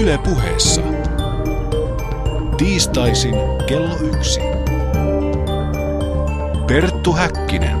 Yle puheessa. Tiistaisin kello yksi. Perttu Häkkinen.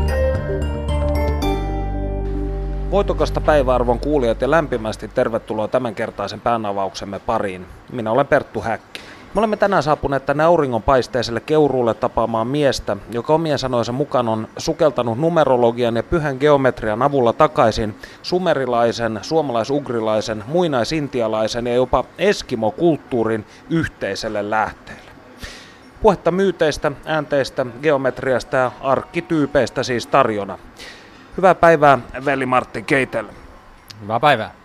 Voitokasta päiväarvon kuulijat ja lämpimästi tervetuloa tämänkertaisen päänavauksemme pariin. Minä olen Perttu Häkkinen. Me olemme tänään saapuneet tänne auringonpaisteiselle keuruulle tapaamaan miestä, joka omien sanojensa mukaan on sukeltanut numerologian ja pyhän geometrian avulla takaisin sumerilaisen, suomalaisugrilaisen, muinaisintialaisen ja jopa eskimokulttuurin yhteiselle lähteelle. Puhetta myyteistä, äänteistä, geometriasta ja arkkityypeistä siis tarjona. Hyvää päivää, veli Martti Keitel. Hyvää päivää.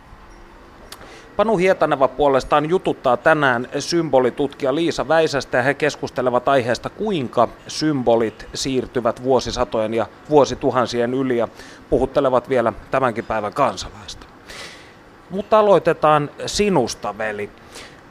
Panu Hietaneva puolestaan jututtaa tänään symbolitutkija Liisa Väisästä ja he keskustelevat aiheesta, kuinka symbolit siirtyvät vuosisatojen ja vuosituhansien yli ja puhuttelevat vielä tämänkin päivän kansalaista. Mutta aloitetaan sinusta, veli.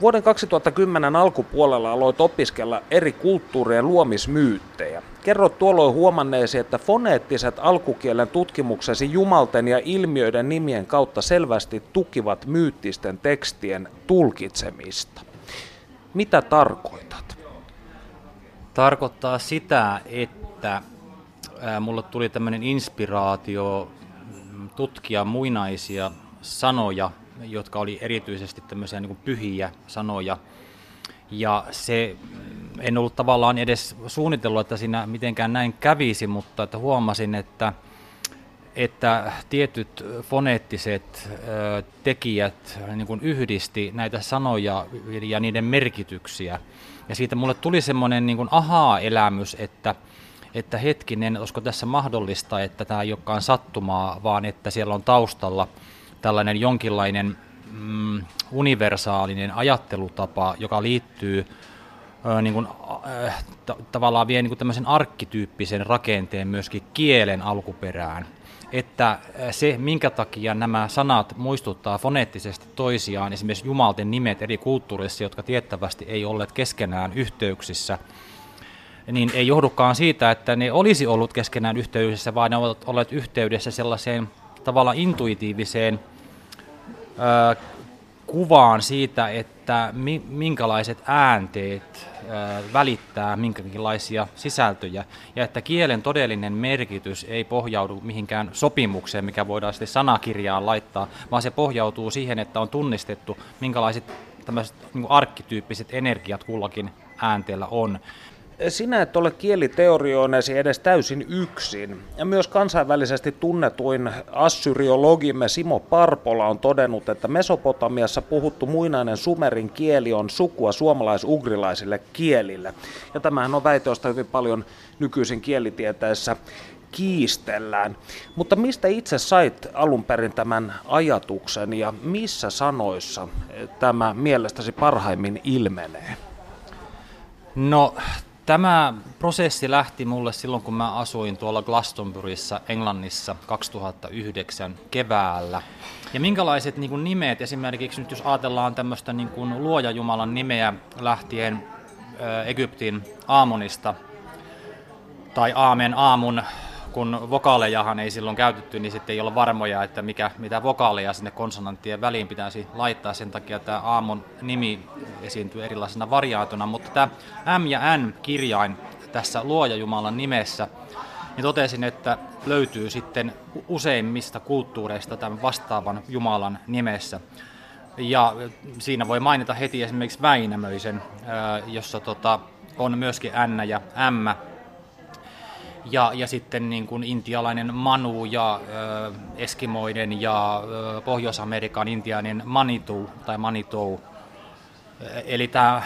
Vuoden 2010 alkupuolella aloit opiskella eri kulttuurien luomismyyttejä. Kerrot tuolloin huomanneesi, että foneettiset alkukielen tutkimuksesi jumalten ja ilmiöiden nimien kautta selvästi tukivat myyttisten tekstien tulkitsemista. Mitä tarkoitat? Tarkoittaa sitä, että mulle tuli tämmöinen inspiraatio tutkia muinaisia sanoja jotka oli erityisesti tämmöisiä niin pyhiä sanoja. Ja se, en ollut tavallaan edes suunnitellut, että siinä mitenkään näin kävisi, mutta että huomasin, että, että tietyt foneettiset tekijät niin kuin yhdisti näitä sanoja ja niiden merkityksiä. Ja siitä mulle tuli semmoinen niin kuin ahaa-elämys, että, että hetkinen, olisiko tässä mahdollista, että tämä ei olekaan sattumaa, vaan että siellä on taustalla – tällainen jonkinlainen mm, universaalinen ajattelutapa, joka liittyy ö, niin kuin, äh, t- tavallaan vie niin kuin tämmöisen arkkityyppisen rakenteen myöskin kielen alkuperään. Että se, minkä takia nämä sanat muistuttaa foneettisesti toisiaan, esimerkiksi jumalten nimet eri kulttuureissa, jotka tiettävästi ei olleet keskenään yhteyksissä, niin ei johdukaan siitä, että ne olisi ollut keskenään yhteydessä, vaan ne ovat olleet yhteydessä sellaiseen tavallaan intuitiiviseen kuvaan siitä, että mi, minkälaiset äänteet välittää minkälaisia sisältöjä, ja että kielen todellinen merkitys ei pohjaudu mihinkään sopimukseen, mikä voidaan sitten sanakirjaan laittaa, vaan se pohjautuu siihen, että on tunnistettu, minkälaiset tämmöiset niin arkkityyppiset energiat kullakin äänteellä on sinä et ole kieliteorioinesi edes täysin yksin. Ja myös kansainvälisesti tunnetuin assyriologimme Simo Parpola on todennut, että Mesopotamiassa puhuttu muinainen sumerin kieli on sukua suomalais-ugrilaisille kielille. Ja tämähän on väite, josta hyvin paljon nykyisin kielitieteessä kiistellään. Mutta mistä itse sait alun perin tämän ajatuksen ja missä sanoissa tämä mielestäsi parhaimmin ilmenee? No Tämä prosessi lähti mulle silloin, kun mä asuin tuolla Glastonburyssa Englannissa 2009 keväällä. Ja minkälaiset niin kuin nimet, esimerkiksi nyt jos ajatellaan tämmöistä niin kuin luoja Jumalan nimeä lähtien ä, Egyptin Aamonista, tai Aamen aamun kun vokaalejahan ei silloin käytetty, niin sitten ei olla varmoja, että mikä, mitä vokaaleja sinne konsonanttien väliin pitäisi laittaa. Sen takia tämä aamon nimi esiintyy erilaisena variaatona, mutta tämä M ja N kirjain tässä Luoja Jumalan nimessä, niin totesin, että löytyy sitten useimmista kulttuureista tämän vastaavan Jumalan nimessä. Ja siinä voi mainita heti esimerkiksi Väinämöisen, jossa tota, on myöskin N ja M ja, ja sitten niin kuin intialainen Manu ja ö, Eskimoiden ja ö, Pohjois-Amerikan intiainen Manitou tai Manitou. Eli tämä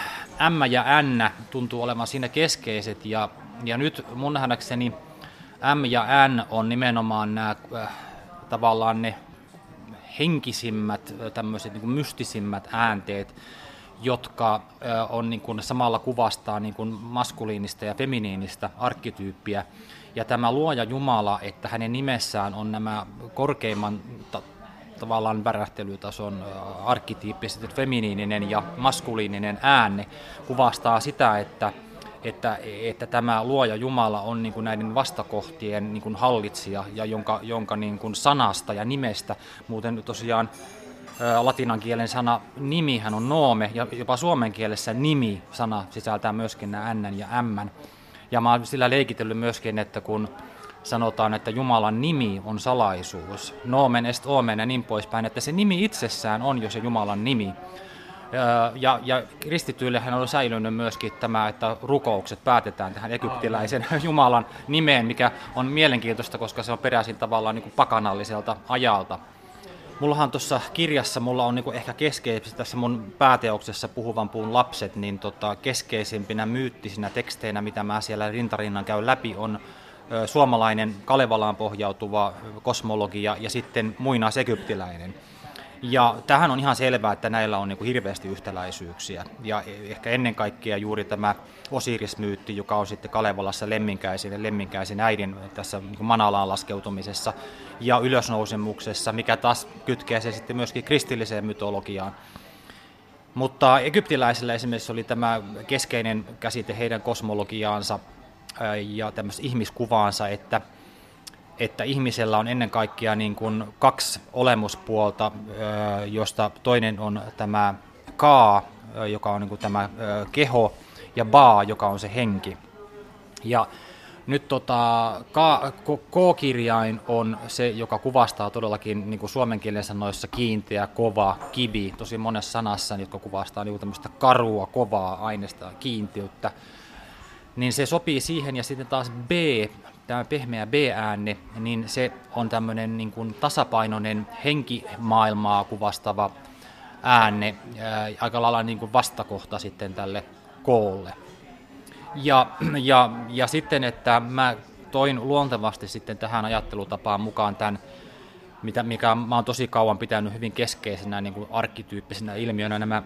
M ja N tuntuu olevan siinä keskeiset ja, ja nyt mun nähdäkseni M ja N on nimenomaan nämä äh, tavallaan ne henkisimmät, tämmöiset niin mystisimmät äänteet, jotka on niin kuin samalla kuvastaa niin kuin maskuliinista ja feminiinistä arkkityyppiä. Ja tämä luoja Jumala, että hänen nimessään on nämä korkeimman ta- tavallaan värähtelytason arkkityyppiset, feminiininen ja maskuliininen ääne, kuvastaa sitä, että että, että tämä luoja Jumala on niin kuin näiden vastakohtien niin kuin hallitsija ja jonka, jonka niin kuin sanasta ja nimestä muuten tosiaan latinan kielen sana nimihän on noome, ja jopa suomen kielessä nimi-sana sisältää myöskin nämä n ja m. Ja mä oon sillä leikitellyt myöskin, että kun sanotaan, että Jumalan nimi on salaisuus, nomen est omen ja niin poispäin, että se nimi itsessään on jo se Jumalan nimi. Ja, ja kristityillehän on säilynyt myöskin tämä, että rukoukset päätetään tähän egyptiläisen Jumalan nimeen, mikä on mielenkiintoista, koska se on peräisin tavallaan niin kuin pakanalliselta ajalta. Mullahan tuossa kirjassa, mulla on niinku ehkä keskeisesti tässä mun pääteoksessa Puhuvan puun lapset, niin tota, keskeisimpinä myyttisinä teksteinä, mitä mä siellä rintarinnan käyn läpi, on suomalainen Kalevalaan pohjautuva kosmologia ja sitten muinaisegyptiläinen. Ja tähän on ihan selvää, että näillä on niin hirveästi yhtäläisyyksiä. Ja ehkä ennen kaikkea juuri tämä Osiris-myytti, joka on sitten Kalevalassa lemminkäisen lemminkäisen äidin tässä niin Manalaan laskeutumisessa ja ylösnousemuksessa, mikä taas kytkee se sitten myöskin kristilliseen mytologiaan. Mutta egyptiläisillä esimerkiksi oli tämä keskeinen käsite heidän kosmologiaansa ja tämmöistä ihmiskuvaansa, että – että ihmisellä on ennen kaikkea niin kuin kaksi olemuspuolta, josta toinen on tämä kaa, joka on niin kuin tämä keho, ja baa, joka on se henki. Ja nyt tota, K-kirjain on se, joka kuvastaa todellakin niin kuin suomen kielen sanoissa kiinteä, kova, kivi, tosi monessa sanassa, jotka kuvastaa niin tämmöistä karua, kovaa aineesta, kiinteyttä. Niin se sopii siihen, ja sitten taas B tämä pehmeä B-ääni, niin se on tämmöinen niin kuin tasapainoinen henkimaailmaa kuvastava ääne, ää, aika lailla niin kuin vastakohta sitten tälle koolle. Ja, ja, ja sitten, että mä toin luontevasti sitten tähän ajattelutapaan mukaan tämän, mitä, mikä mä oon tosi kauan pitänyt hyvin keskeisenä niin kuin arkkityyppisenä ilmiönä nämä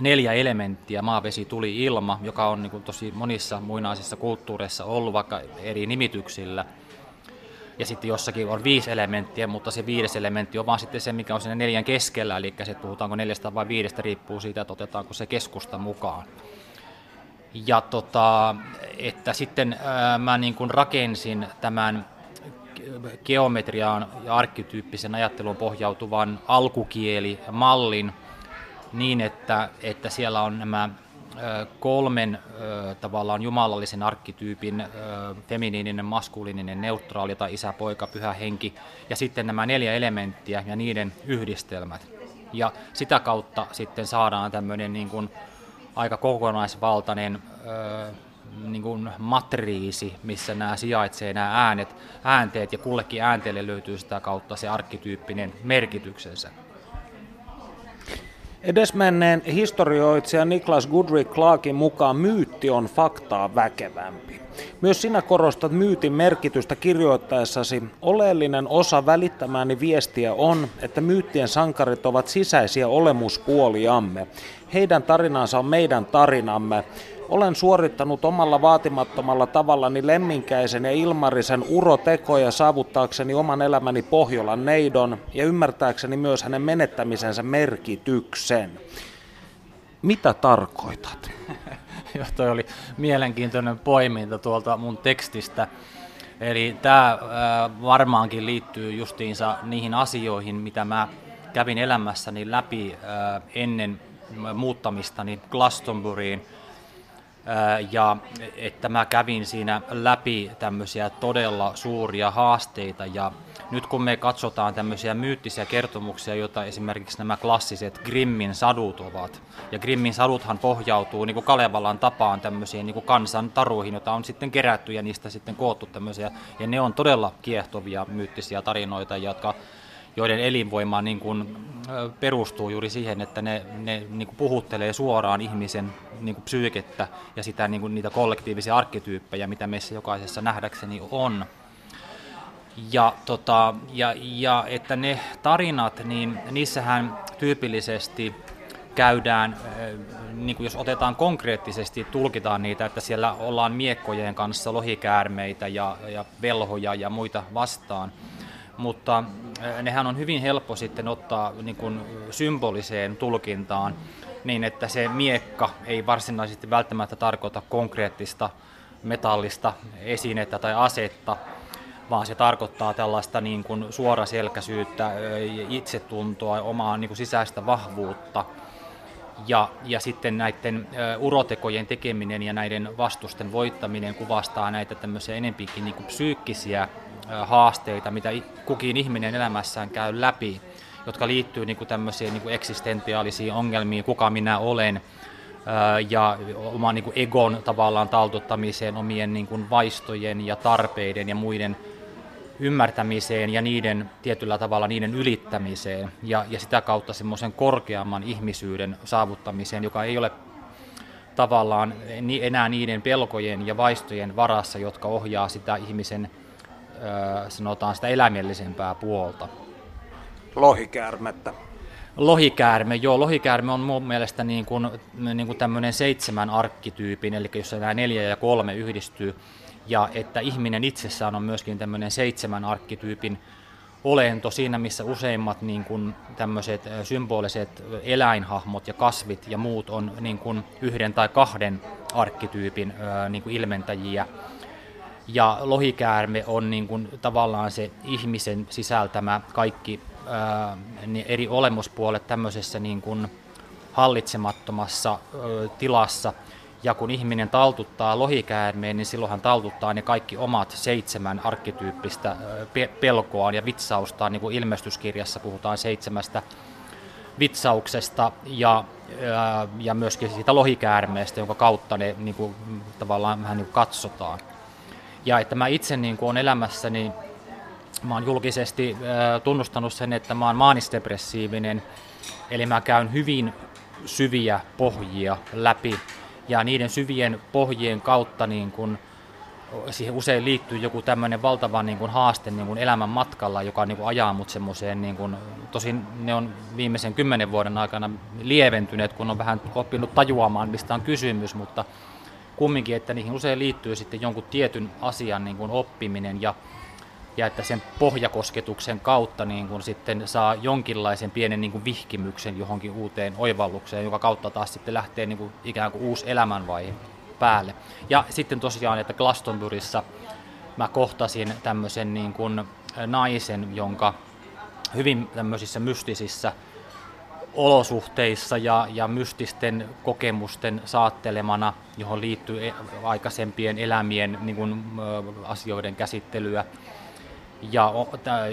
neljä elementtiä, maa, vesi, tuli, ilma, joka on niin tosi monissa muinaisissa kulttuureissa ollut vaikka eri nimityksillä. Ja sitten jossakin on viisi elementtiä, mutta se viides elementti on vaan sitten se, mikä on siinä neljän keskellä, eli se, puhutaanko neljästä vai viidestä, riippuu siitä, että otetaanko se keskusta mukaan. Ja tota, että sitten ää, mä niin kuin rakensin tämän geometriaan ja arkkityyppisen ajattelun pohjautuvan alkukieli-mallin, niin, että, että siellä on nämä kolmen tavallaan jumalallisen arkkityypin, feminiininen, maskuliininen, neutraali tai isä, poika, pyhä henki, ja sitten nämä neljä elementtiä ja niiden yhdistelmät. Ja sitä kautta sitten saadaan tämmöinen niin kuin aika kokonaisvaltainen niin kuin matriisi, missä nämä sijaitsee nämä äänet, äänteet, ja kullekin äänteelle löytyy sitä kautta se arkkityyppinen merkityksensä. Edesmenneen historioitsija Niklas Goodrick Clarkin mukaan myytti on faktaa väkevämpi. Myös sinä korostat myytin merkitystä kirjoittaessasi. Oleellinen osa välittämääni viestiä on, että myyttien sankarit ovat sisäisiä olemuspuoliamme. Heidän tarinansa on meidän tarinamme. Olen suorittanut omalla vaatimattomalla tavallani lemminkäisen ja ilmarisen urotekoja saavuttaakseni oman elämäni Pohjolan neidon ja ymmärtääkseni myös hänen menettämisensä merkityksen. Mitä tarkoitat? Joo, toi oli mielenkiintoinen poiminta tuolta mun tekstistä. Eli tämä varmaankin liittyy justiinsa niihin asioihin, mitä mä kävin elämässäni läpi ennen muuttamistani Glastonburyin ja että mä kävin siinä läpi tämmöisiä todella suuria haasteita. Ja nyt kun me katsotaan tämmöisiä myyttisiä kertomuksia, joita esimerkiksi nämä klassiset Grimmin sadut ovat, ja Grimmin saduthan pohjautuu niin kuin Kalevalan tapaan tämmöisiin niin kansan taruihin, joita on sitten kerätty ja niistä sitten koottu tämmöisiä, ja ne on todella kiehtovia myyttisiä tarinoita, jotka joiden elinvoima niin kuin, perustuu juuri siihen, että ne, ne niin kuin puhuttelee suoraan ihmisen niin kuin psyykettä ja sitä, niin kuin, niitä kollektiivisia arkkityyppejä, mitä meissä jokaisessa nähdäkseni on. Ja, tota, ja, ja että ne tarinat, niin niissähän tyypillisesti käydään, niin kuin jos otetaan konkreettisesti, tulkitaan niitä, että siellä ollaan miekkojen kanssa lohikäärmeitä ja, ja velhoja ja muita vastaan – mutta nehän on hyvin helppo sitten ottaa niin kuin symboliseen tulkintaan niin, että se miekka ei varsinaisesti välttämättä tarkoita konkreettista metallista esinettä tai asetta, vaan se tarkoittaa tällaista niin kuin suoraselkäisyyttä, itsetuntoa, omaa niin kuin sisäistä vahvuutta. Ja, ja sitten näiden urotekojen tekeminen ja näiden vastusten voittaminen kuvastaa näitä tämmöisiä enempikin niin kuin psyykkisiä haasteita, mitä kukin ihminen elämässään käy läpi, jotka liittyy niin kuin tämmöisiin niin kuin eksistentiaalisiin ongelmiin, kuka minä olen, ja oman niin kuin egon tavallaan taltuttamiseen, omien niin kuin vaistojen ja tarpeiden ja muiden ymmärtämiseen ja niiden tietyllä tavalla niiden ylittämiseen ja, ja sitä kautta semmoisen korkeamman ihmisyyden saavuttamiseen, joka ei ole tavallaan enää niiden pelkojen ja vaistojen varassa, jotka ohjaa sitä ihmisen, sanotaan sitä eläimellisempää puolta. Lohikäärmettä. Lohikäärme, joo, lohikäärme on mun mielestä niin kuin, niin kuin tämmöinen seitsemän arkkityypin, eli jos nämä neljä ja kolme yhdistyy, ja että ihminen itsessään on myöskin tämmöinen seitsemän arkkityypin olento siinä, missä useimmat niin kuin tämmöiset symboliset eläinhahmot ja kasvit ja muut on niin kuin yhden tai kahden arkkityypin niin kuin ilmentäjiä. Ja lohikäärme on niin kuin tavallaan se ihmisen sisältämä kaikki ää, eri olemuspuolet tämmöisessä niin kuin hallitsemattomassa ää, tilassa. Ja kun ihminen taltuttaa lohikäärmeen, niin silloin hän taltuttaa ne kaikki omat seitsemän arkkityyppistä pe- pelkoaan ja vitsaustaan, niin kuin ilmestyskirjassa puhutaan seitsemästä vitsauksesta ja, ja, ja myöskin siitä lohikäärmeestä, jonka kautta ne niin kuin, tavallaan vähän niin kuin katsotaan. Ja että mä itse niin kuin, on elämässäni Mä oon julkisesti tunnustanut sen, että mä oon maanisdepressiivinen, eli mä käyn hyvin syviä pohjia läpi, ja niiden syvien pohjien kautta niin kun, siihen usein liittyy joku tämmöinen valtava niin kun, haaste niin kun elämän matkalla, joka niin kun, ajaa mut semmoiseen, niin kun, tosin ne on viimeisen kymmenen vuoden aikana lieventyneet, kun on vähän oppinut tajuamaan, mistä on kysymys, mutta kumminkin, että niihin usein liittyy sitten jonkun tietyn asian niin kun, oppiminen ja ja että sen pohjakosketuksen kautta niin kuin sitten saa jonkinlaisen pienen niin kuin vihkimyksen johonkin uuteen oivallukseen, joka kautta taas sitten lähtee niin kuin ikään kuin uusi elämänvaihe päälle. Ja sitten tosiaan, että Glastonburyssa mä kohtasin tämmöisen niin kuin naisen, jonka hyvin tämmöisissä mystisissä olosuhteissa ja, ja mystisten kokemusten saattelemana, johon liittyy e-, aikaisempien elämien niin kuin, asioiden käsittelyä, ja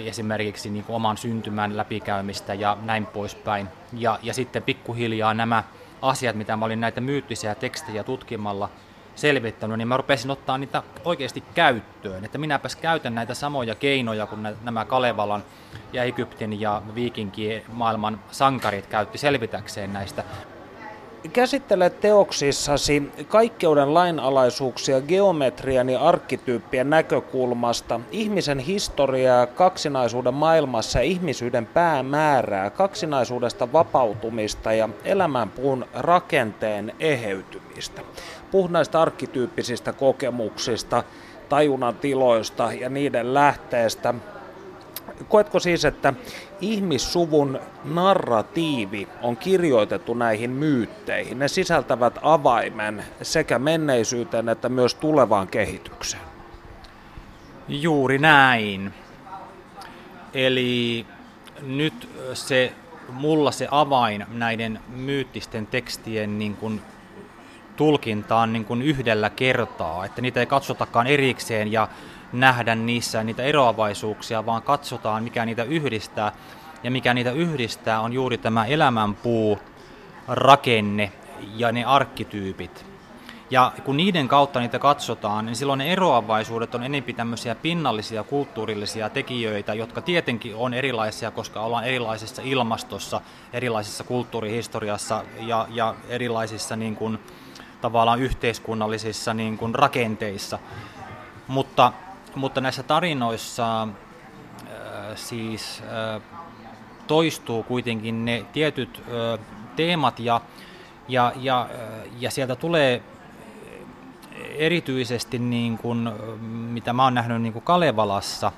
esimerkiksi niin kuin oman syntymän läpikäymistä ja näin poispäin. Ja, ja sitten pikkuhiljaa nämä asiat, mitä mä olin näitä myyttisiä tekstejä tutkimalla selvittänyt, niin mä rupesin ottaa niitä oikeasti käyttöön. Että minäpäs käytän näitä samoja keinoja kuin nämä Kalevalan ja Egyptin ja viikinkien maailman sankarit käytti selvitäkseen näistä käsittelet teoksissasi kaikkeuden lainalaisuuksia geometrian ja arkkityyppien näkökulmasta, ihmisen historiaa, kaksinaisuuden maailmassa ja ihmisyyden päämäärää, kaksinaisuudesta vapautumista ja elämänpuun rakenteen eheytymistä. Puhun näistä arkkityyppisistä kokemuksista, tajunnan tiloista ja niiden lähteestä, koetko siis, että ihmissuvun narratiivi on kirjoitettu näihin myytteihin? Ne sisältävät avaimen sekä menneisyyteen että myös tulevaan kehitykseen. Juuri näin. Eli nyt se, mulla se avain näiden myyttisten tekstien niin kuin tulkintaan niin kuin yhdellä kertaa, että niitä ei katsotakaan erikseen ja nähdä niissä niitä eroavaisuuksia, vaan katsotaan, mikä niitä yhdistää. Ja mikä niitä yhdistää on juuri tämä elämänpuu, rakenne ja ne arkkityypit. Ja kun niiden kautta niitä katsotaan, niin silloin ne eroavaisuudet on enemmän tämmöisiä pinnallisia kulttuurillisia tekijöitä, jotka tietenkin on erilaisia, koska ollaan erilaisessa ilmastossa, erilaisessa kulttuurihistoriassa ja, ja erilaisissa niin kuin, tavallaan yhteiskunnallisissa niin kuin, rakenteissa. Mutta mutta näissä tarinoissa äh, siis äh, toistuu kuitenkin ne tietyt äh, teemat ja, ja, ja, äh, ja sieltä tulee erityisesti niin kuin, mitä mä oon nähnyt niin kuin Kalevalassa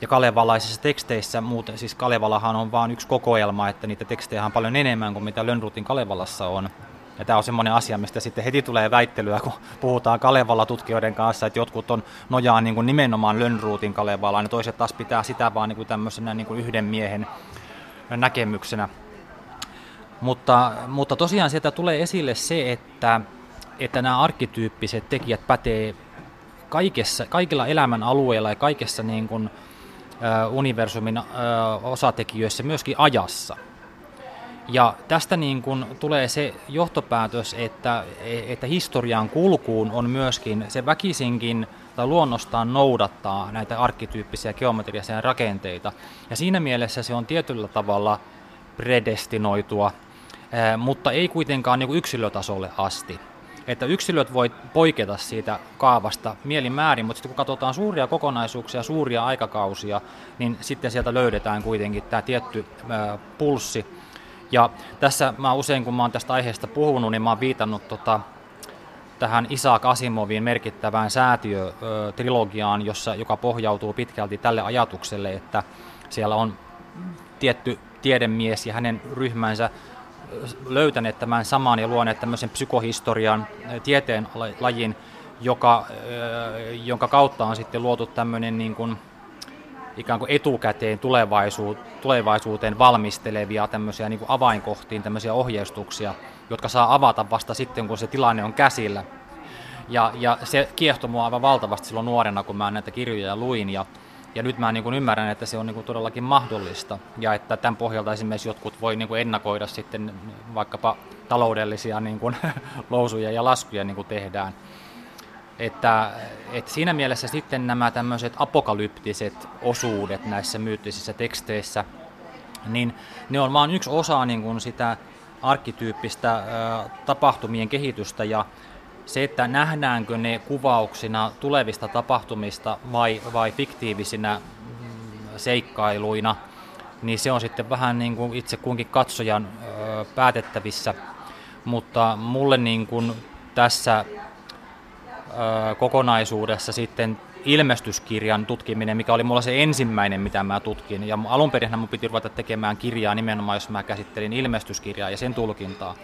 ja kalevalaisissa teksteissä, muuten, siis Kalevalahan on vain yksi kokoelma, että niitä tekstejä on paljon enemmän kuin mitä Lönnrutin Kalevalassa on, Ja tämä on semmoinen asia, mistä sitten heti tulee väittelyä, kun puhutaan Kalevala tutkijoiden kanssa, että jotkut on nojaa niin kuin nimenomaan Lönnruutin Kalevalaan, ja toiset taas pitää sitä vaan niin kuin tämmöisenä niin kuin yhden miehen näkemyksenä. Mutta, mutta tosiaan sieltä tulee esille se, että, että nämä arkkityyppiset tekijät pätee kaikessa, kaikilla elämän alueilla ja kaikessa niin kuin, universumin osatekijöissä myöskin ajassa. Ja tästä niin kuin tulee se johtopäätös, että, että historian kulkuun on myöskin se väkisinkin tai luonnostaan noudattaa näitä arkkityyppisiä geometrisia rakenteita. Ja siinä mielessä se on tietyllä tavalla predestinoitua, mutta ei kuitenkaan niin yksilötasolle asti. Että yksilöt voi poiketa siitä kaavasta mielimäärin, mutta sitten kun katsotaan suuria kokonaisuuksia, suuria aikakausia, niin sitten sieltä löydetään kuitenkin tämä tietty pulssi, ja tässä mä usein, kun mä oon tästä aiheesta puhunut, niin mä oon viitannut tota, tähän Isaac Asimovin merkittävään säätiötrilogiaan, jossa, joka pohjautuu pitkälti tälle ajatukselle, että siellä on tietty tiedemies ja hänen ryhmänsä löytäneet tämän saman ja luoneet tämmöisen psykohistorian tieteen lajin, joka, jonka kautta on sitten luotu tämmöinen niin kuin ikään kuin etukäteen tulevaisuuteen valmistelevia tämmöisiä niin kuin avainkohtiin, tämmöisiä ohjeistuksia, jotka saa avata vasta sitten, kun se tilanne on käsillä. Ja, ja se kiehtoi mua aivan valtavasti silloin nuorena, kun mä näitä kirjoja luin, ja, ja nyt mä niin kuin ymmärrän, että se on niin kuin todellakin mahdollista, ja että tämän pohjalta esimerkiksi jotkut voi niin kuin ennakoida sitten vaikkapa taloudellisia niin kuin lousuja ja laskuja niin kuin tehdään. Että, että siinä mielessä sitten nämä tämmöiset apokalyptiset osuudet näissä myyttisissä teksteissä, niin ne on vain yksi osa niin kuin sitä arkkityyppistä ä, tapahtumien kehitystä ja se, että nähdäänkö ne kuvauksina tulevista tapahtumista vai, vai fiktiivisinä mm, seikkailuina, niin se on sitten vähän niin kuin itse kunkin katsojan ö, päätettävissä. Mutta mulle niin kuin tässä kokonaisuudessa sitten ilmestyskirjan tutkiminen, mikä oli mulla se ensimmäinen, mitä mä tutkin. Ja alun perin mun piti ruveta tekemään kirjaa nimenomaan, jos mä käsittelin ilmestyskirjaa ja sen tulkintaa.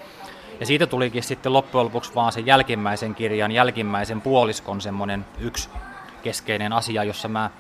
Ja siitä tulikin sitten loppujen lopuksi vaan sen jälkimmäisen kirjan, jälkimmäisen puoliskon semmoinen yksi keskeinen asia, jossa mä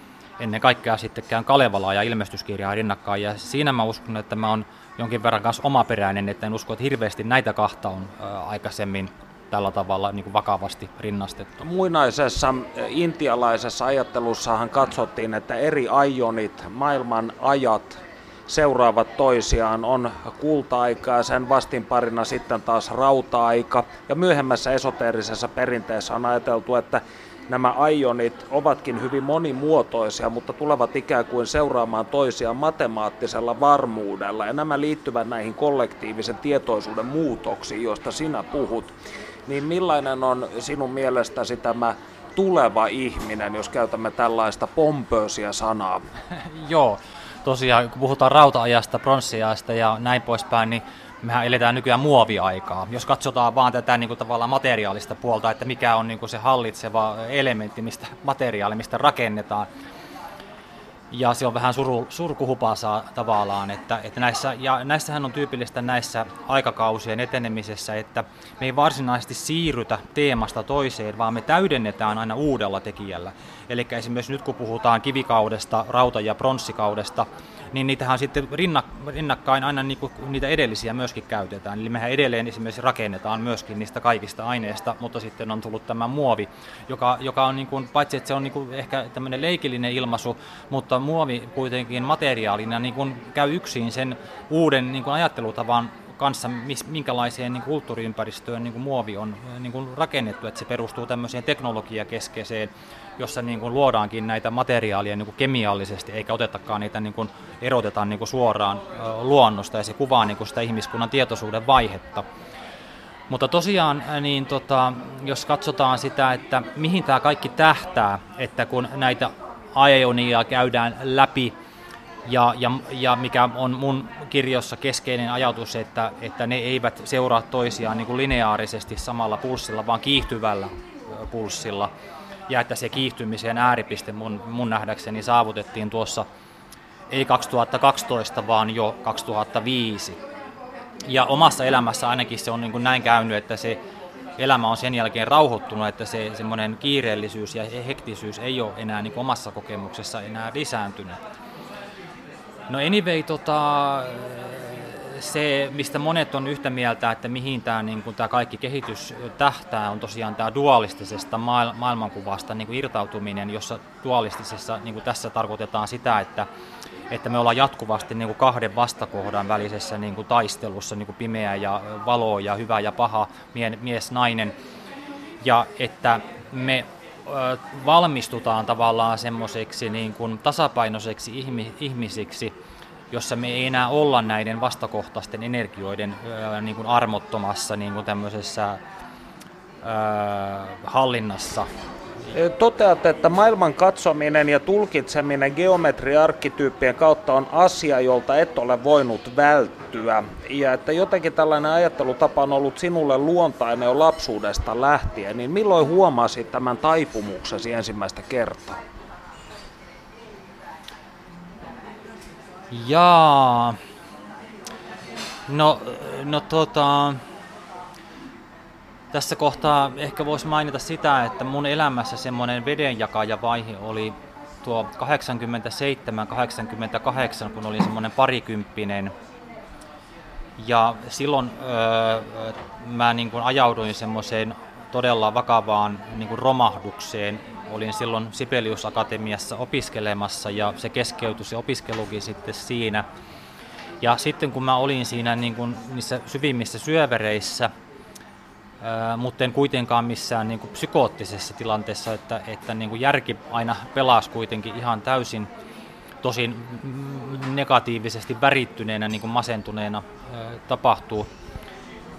ennen kaikkea sitten käyn Kalevalaa ja ilmestyskirjaa rinnakkain. Ja siinä mä uskon, että mä oon jonkin verran kanssa omaperäinen, että en usko, että hirveästi näitä kahta on aikaisemmin tällä tavalla niin kuin vakavasti rinnastettu. Muinaisessa eh, intialaisessa ajattelussahan katsottiin, että eri aionit, maailman ajat seuraavat toisiaan. On kulta-aika ja sen vastinparina sitten taas rauta-aika. Ja myöhemmässä esoteerisessa perinteessä on ajateltu, että nämä aionit ovatkin hyvin monimuotoisia, mutta tulevat ikään kuin seuraamaan toisiaan matemaattisella varmuudella. Ja nämä liittyvät näihin kollektiivisen tietoisuuden muutoksiin, joista sinä puhut niin millainen on sinun mielestäsi tämä tuleva ihminen, jos käytämme tällaista pompöösiä sanaa? Joo, tosiaan kun puhutaan rauta-ajasta, pronssiajasta ja näin poispäin, niin mehän eletään nykyään muoviaikaa. Jos katsotaan vaan tätä niin kuin tavallaan materiaalista puolta, että mikä on niin kuin se hallitseva elementti, mistä materiaali, mistä rakennetaan, ja se on vähän suru, surkuhupasaa tavallaan, että, että näissä, ja näissähän on tyypillistä näissä aikakausien etenemisessä, että me ei varsinaisesti siirrytä teemasta toiseen, vaan me täydennetään aina uudella tekijällä. Eli esimerkiksi nyt kun puhutaan kivikaudesta, rauta- ja pronssikaudesta, niin niitähän sitten rinnakkain aina niinku, niitä edellisiä myöskin käytetään. Eli mehän edelleen esimerkiksi rakennetaan myöskin niistä kaikista aineista, mutta sitten on tullut tämä muovi, joka, joka on niin kuin, paitsi että se on niin kuin ehkä tämmöinen leikillinen ilmaisu, mutta muovi kuitenkin materiaalina niin kuin käy yksin sen uuden niin kuin ajattelutavan kanssa, minkälaiseen niin kulttuuriympäristöön niin kuin muovi on niin kuin rakennettu, että se perustuu tämmöiseen teknologiakeskeiseen jossa niin kuin luodaankin näitä materiaaleja niin kuin kemiallisesti, eikä otetakaan niitä niin kuin eroteta niin kuin suoraan luonnosta, ja se kuvaa niin kuin sitä ihmiskunnan tietoisuuden vaihetta. Mutta tosiaan, niin tota, jos katsotaan sitä, että mihin tämä kaikki tähtää, että kun näitä aeonia käydään läpi, ja, ja, ja mikä on mun kirjossa keskeinen ajatus, että, että ne eivät seuraa toisiaan niin kuin lineaarisesti samalla pulssilla, vaan kiihtyvällä pulssilla, ja että se kiihtymisen ääripiste mun, mun nähdäkseni saavutettiin tuossa ei 2012, vaan jo 2005. Ja omassa elämässä ainakin se on niin kuin näin käynyt, että se elämä on sen jälkeen rauhoittunut, että se semmoinen kiireellisyys ja hektisyys ei ole enää niin omassa kokemuksessa enää lisääntynyt. No anyway, tota, se, mistä monet on yhtä mieltä, että mihin tämä, niin kuin, tämä kaikki kehitys tähtää, on tosiaan tämä dualistisesta maailmankuvasta niin kuin irtautuminen, jossa dualistisessa niin kuin tässä tarkoitetaan sitä, että, että me ollaan jatkuvasti niin kuin kahden vastakohdan välisessä niin kuin taistelussa, niin kuin pimeä ja valo ja hyvä ja paha, mies, nainen, ja että me valmistutaan tavallaan semmoiseksi niin kuin tasapainoiseksi ihmisiksi, jossa me ei enää olla näiden vastakohtaisten energioiden niin kuin armottomassa niin kuin tämmöisessä hallinnassa. Toteat, että maailman katsominen ja tulkitseminen geometriarkkityyppien kautta on asia, jolta et ole voinut välttyä. Ja että jotenkin tällainen ajattelutapa on ollut sinulle luontainen jo lapsuudesta lähtien. Niin milloin huomasit tämän taipumuksesi ensimmäistä kertaa? Jaa. No, no tota, tässä kohtaa ehkä voisi mainita sitä, että mun elämässä semmoinen vedenjakajavaihe oli tuo 87-88, kun olin semmoinen parikymppinen. Ja silloin öö, mä niin kuin ajauduin semmoiseen todella vakavaan niin kuin romahdukseen olin silloin Sibelius Akatemiassa opiskelemassa ja se keskeytyi se opiskelukin sitten siinä. Ja sitten kun mä olin siinä niin kuin niissä syvimmissä syövereissä, mutta en kuitenkaan missään niin kuin psykoottisessa tilanteessa, että, että niin kuin järki aina pelasi kuitenkin ihan täysin, tosin negatiivisesti värittyneenä, niin kuin masentuneena tapahtuu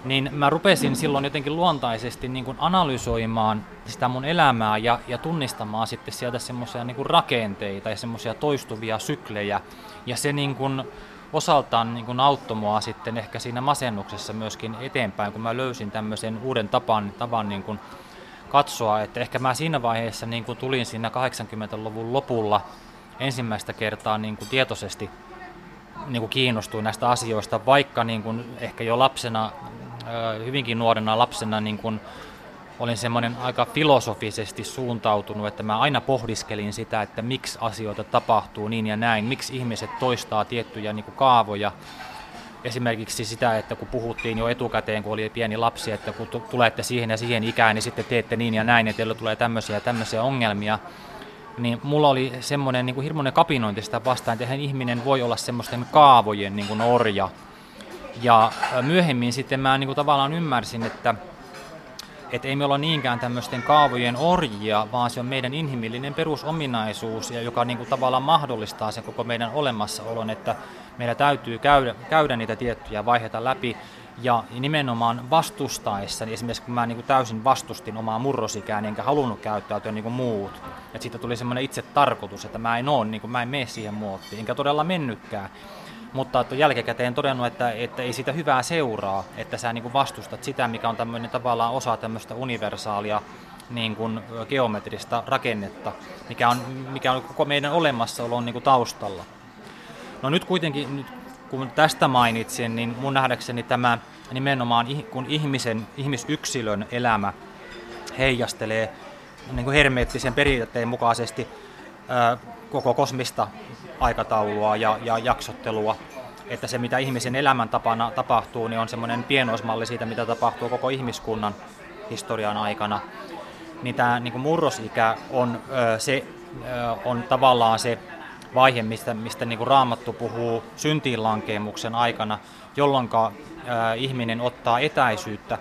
niin mä rupesin silloin jotenkin luontaisesti niin kuin analysoimaan sitä mun elämää ja, ja tunnistamaan sitten sieltä semmoisia niin rakenteita ja semmoisia toistuvia syklejä. Ja se niin kuin osaltaan niin kuin auttoi mua sitten ehkä siinä masennuksessa myöskin eteenpäin, kun mä löysin tämmöisen uuden tapan, tavan niin kuin katsoa, että ehkä mä siinä vaiheessa niin kuin tulin siinä 80-luvun lopulla ensimmäistä kertaa niin kuin tietoisesti niin kuin kiinnostuin näistä asioista, vaikka niin kuin ehkä jo lapsena hyvinkin nuorena lapsena niin kun olin semmoinen aika filosofisesti suuntautunut, että mä aina pohdiskelin sitä, että miksi asioita tapahtuu niin ja näin, miksi ihmiset toistaa tiettyjä niin kaavoja. Esimerkiksi sitä, että kun puhuttiin jo etukäteen, kun oli pieni lapsi, että kun tulette siihen ja siihen ikään, niin sitten teette niin ja näin, että teillä tulee tämmöisiä ja tämmöisiä ongelmia. Niin mulla oli semmoinen niin hirmuinen kapinointi sitä vastaan, että ihminen voi olla semmoisten kaavojen niin kuin orja, ja myöhemmin sitten mä niin kuin tavallaan ymmärsin, että että ei me olla niinkään tämmöisten kaavojen orjia, vaan se on meidän inhimillinen perusominaisuus, ja joka niin kuin tavallaan mahdollistaa sen koko meidän olemassaolon, että meillä täytyy käydä, käydä niitä tiettyjä vaiheita läpi, ja nimenomaan vastustaessa, niin esimerkiksi kun mä niin kuin täysin vastustin omaa murrosikään, enkä halunnut käyttäytyä niin kuin muut, että siitä tuli semmoinen itse tarkoitus, että mä en ole, niin kuin mä en mene siihen muottiin, enkä todella mennytkään, mutta että jälkikäteen todennut, että, että ei sitä hyvää seuraa, että sä niin kuin vastustat sitä, mikä on tämmöinen tavallaan osa tämmöistä universaalia niin kuin geometrista rakennetta, mikä on, mikä on koko meidän olemassaolon niin kuin taustalla. No nyt kuitenkin, nyt kun tästä mainitsin, niin mun nähdäkseni tämä nimenomaan, kun ihmisen, ihmisyksilön elämä heijastelee niin kuin hermeettisen periaatteen mukaisesti koko kosmista aikataulua ja, ja jaksottelua, että se mitä ihmisen elämäntapana tapahtuu, niin on semmoinen pienoismalli siitä, mitä tapahtuu koko ihmiskunnan historian aikana. Niin tämä niin kuin murrosikä on, se, on tavallaan se vaihe, mistä, mistä niin kuin Raamattu puhuu syntiinlankemuksen aikana, jolloin ihminen ottaa etäisyyttä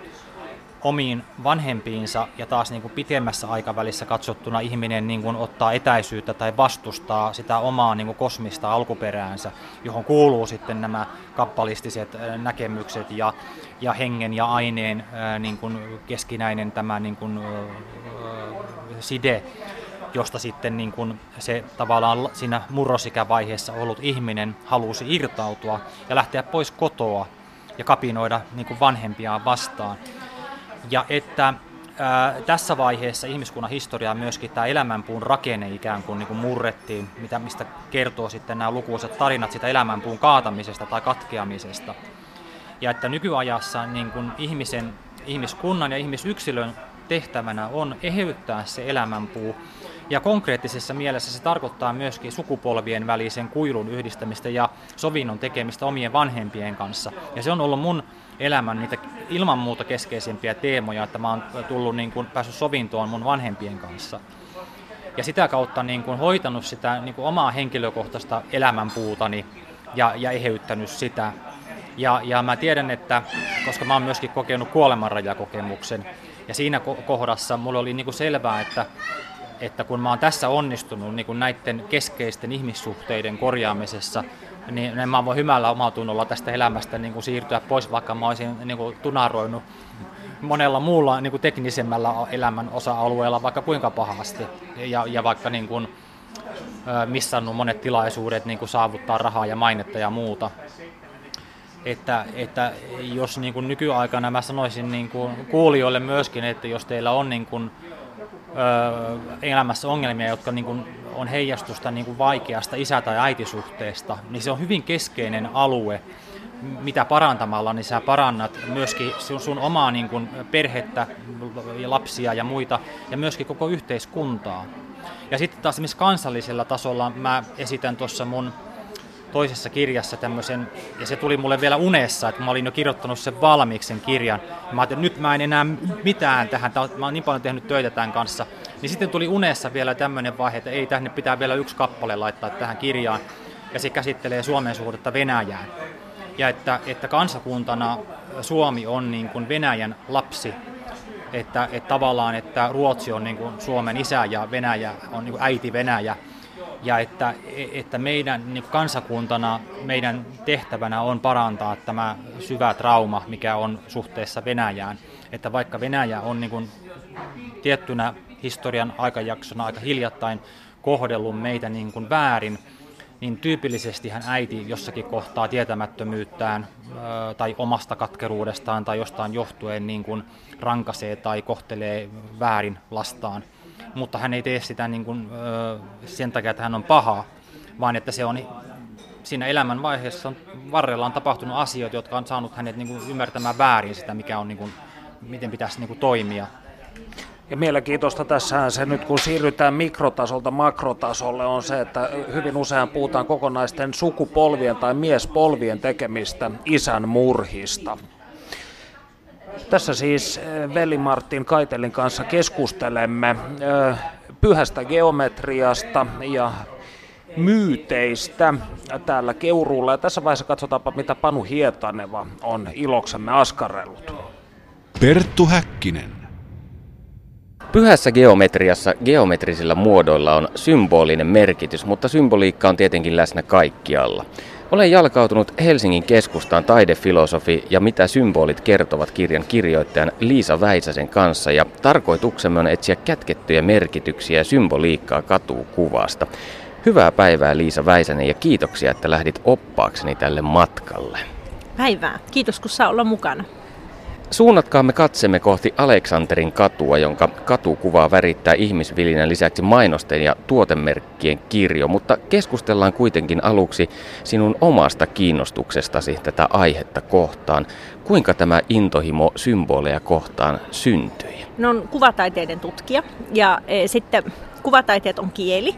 omiin vanhempiinsa ja taas niin kuin pitemmässä aikavälissä katsottuna ihminen niin kuin ottaa etäisyyttä tai vastustaa sitä omaa niin kuin kosmista alkuperäänsä, johon kuuluu sitten nämä kappalistiset näkemykset ja, ja hengen ja aineen niin kuin keskinäinen tämä niin kuin, side, josta sitten niin kuin se tavallaan siinä murrosikävaiheessa ollut ihminen halusi irtautua ja lähteä pois kotoa ja kapinoida niin kuin vanhempiaan vastaan. Ja että ää, tässä vaiheessa ihmiskunnan historiaa myöskin tämä elämänpuun rakenne ikään kuin, niin kuin murrettiin, mitä, mistä kertoo sitten nämä lukuisat tarinat sitä elämänpuun kaatamisesta tai katkeamisesta. Ja että nykyajassa niin kuin ihmisen, ihmiskunnan ja ihmisyksilön tehtävänä on eheyttää se elämänpuu. Ja konkreettisessa mielessä se tarkoittaa myöskin sukupolvien välisen kuilun yhdistämistä ja sovinnon tekemistä omien vanhempien kanssa. Ja se on ollut mun elämän niitä ilman muuta keskeisimpiä teemoja, että mä oon tullut niin kuin, päässyt sovintoon mun vanhempien kanssa. Ja sitä kautta niin kuin, hoitanut sitä niin kuin, omaa henkilökohtaista elämänpuutani ja, ja eheyttänyt sitä. Ja, ja mä tiedän, että koska mä oon myöskin kokenut kuolemanrajakokemuksen, ja siinä kohdassa mulle oli niin kuin selvää, että, että kun mä oon tässä onnistunut niin kuin näiden keskeisten ihmissuhteiden korjaamisessa, niin mä voin hymällä omatunnolla tästä elämästä niin kuin siirtyä pois, vaikka mä olisin niin kuin tunaroinut monella muulla niin kuin teknisemmällä elämän osa-alueella vaikka kuinka pahasti ja, ja vaikka niin kuin, missannut monet tilaisuudet niin kuin saavuttaa rahaa ja mainetta ja muuta. Että, että jos niin kuin nykyaikana mä sanoisin niin kuin kuulijoille myöskin, että jos teillä on niin kuin, elämässä ongelmia, jotka niin kuin on heijastusta niin kuin vaikeasta isä- tai äitisuhteesta, niin se on hyvin keskeinen alue, mitä parantamalla, niin sä parannat myöskin sun, sun omaa niin kuin perhettä, ja lapsia ja muita, ja myöskin koko yhteiskuntaa. Ja sitten taas esimerkiksi kansallisella tasolla mä esitän tuossa mun toisessa kirjassa tämmöisen, ja se tuli mulle vielä unessa, että mä olin jo kirjoittanut sen valmiiksi sen kirjan. Ja mä ajattelin, että nyt mä en enää mitään tähän, mä oon niin paljon tehnyt töitä tämän kanssa. Niin sitten tuli unessa vielä tämmöinen vaihe, että ei, tänne pitää vielä yksi kappale laittaa tähän kirjaan. Ja se käsittelee Suomen suhdetta Venäjään. Ja että, että kansakuntana Suomi on niin kuin Venäjän lapsi että, että tavallaan, että Ruotsi on niin kuin Suomen isä ja Venäjä on niin kuin äiti Venäjä ja että, että meidän niin kansakuntana meidän tehtävänä on parantaa tämä syvä trauma, mikä on suhteessa Venäjään. Että vaikka Venäjä on niin kuin tiettynä historian aikajaksona aika hiljattain kohdellut meitä niin kuin väärin, niin tyypillisesti hän äiti jossakin kohtaa tietämättömyyttään tai omasta katkeruudestaan tai jostain johtuen niin kuin rankasee tai kohtelee väärin lastaan mutta hän ei tee sitä niin kuin, sen takia, että hän on paha, vaan että se on siinä elämän vaiheessa varrella on tapahtunut asioita, jotka on saanut hänet niin kuin ymmärtämään väärin sitä, mikä on, niin kuin, miten pitäisi niin kuin toimia. Ja mielenkiintoista tässä se nyt, kun siirrytään mikrotasolta makrotasolle, on se, että hyvin usein puhutaan kokonaisten sukupolvien tai miespolvien tekemistä isän murhista. Tässä siis eh, Veli Martin Kaitelin kanssa keskustelemme eh, pyhästä geometriasta ja myyteistä täällä Keuruulla. Ja tässä vaiheessa katsotaanpa, mitä Panu Hietaneva on iloksemme askarellut. Perttu Häkkinen. Pyhässä geometriassa geometrisilla muodoilla on symbolinen merkitys, mutta symboliikka on tietenkin läsnä kaikkialla. Olen jalkautunut Helsingin keskustaan taidefilosofi ja mitä symbolit kertovat kirjan kirjoittajan Liisa Väisäsen kanssa ja tarkoituksemme on etsiä kätkettyjä merkityksiä ja symboliikkaa kuvasta. Hyvää päivää Liisa Väisänen ja kiitoksia, että lähdit oppaakseni tälle matkalle. Päivää. Kiitos kun saa olla mukana. Suunnatkaamme katsemme kohti Aleksanterin katua, jonka katukuvaa värittää ihmisvilinän lisäksi mainosten ja tuotemerkkien kirjo, mutta keskustellaan kuitenkin aluksi sinun omasta kiinnostuksestasi tätä aihetta kohtaan. Kuinka tämä intohimo symboleja kohtaan syntyi? No on kuvataiteiden tutkija ja e, sitten kuvataiteet on kieli.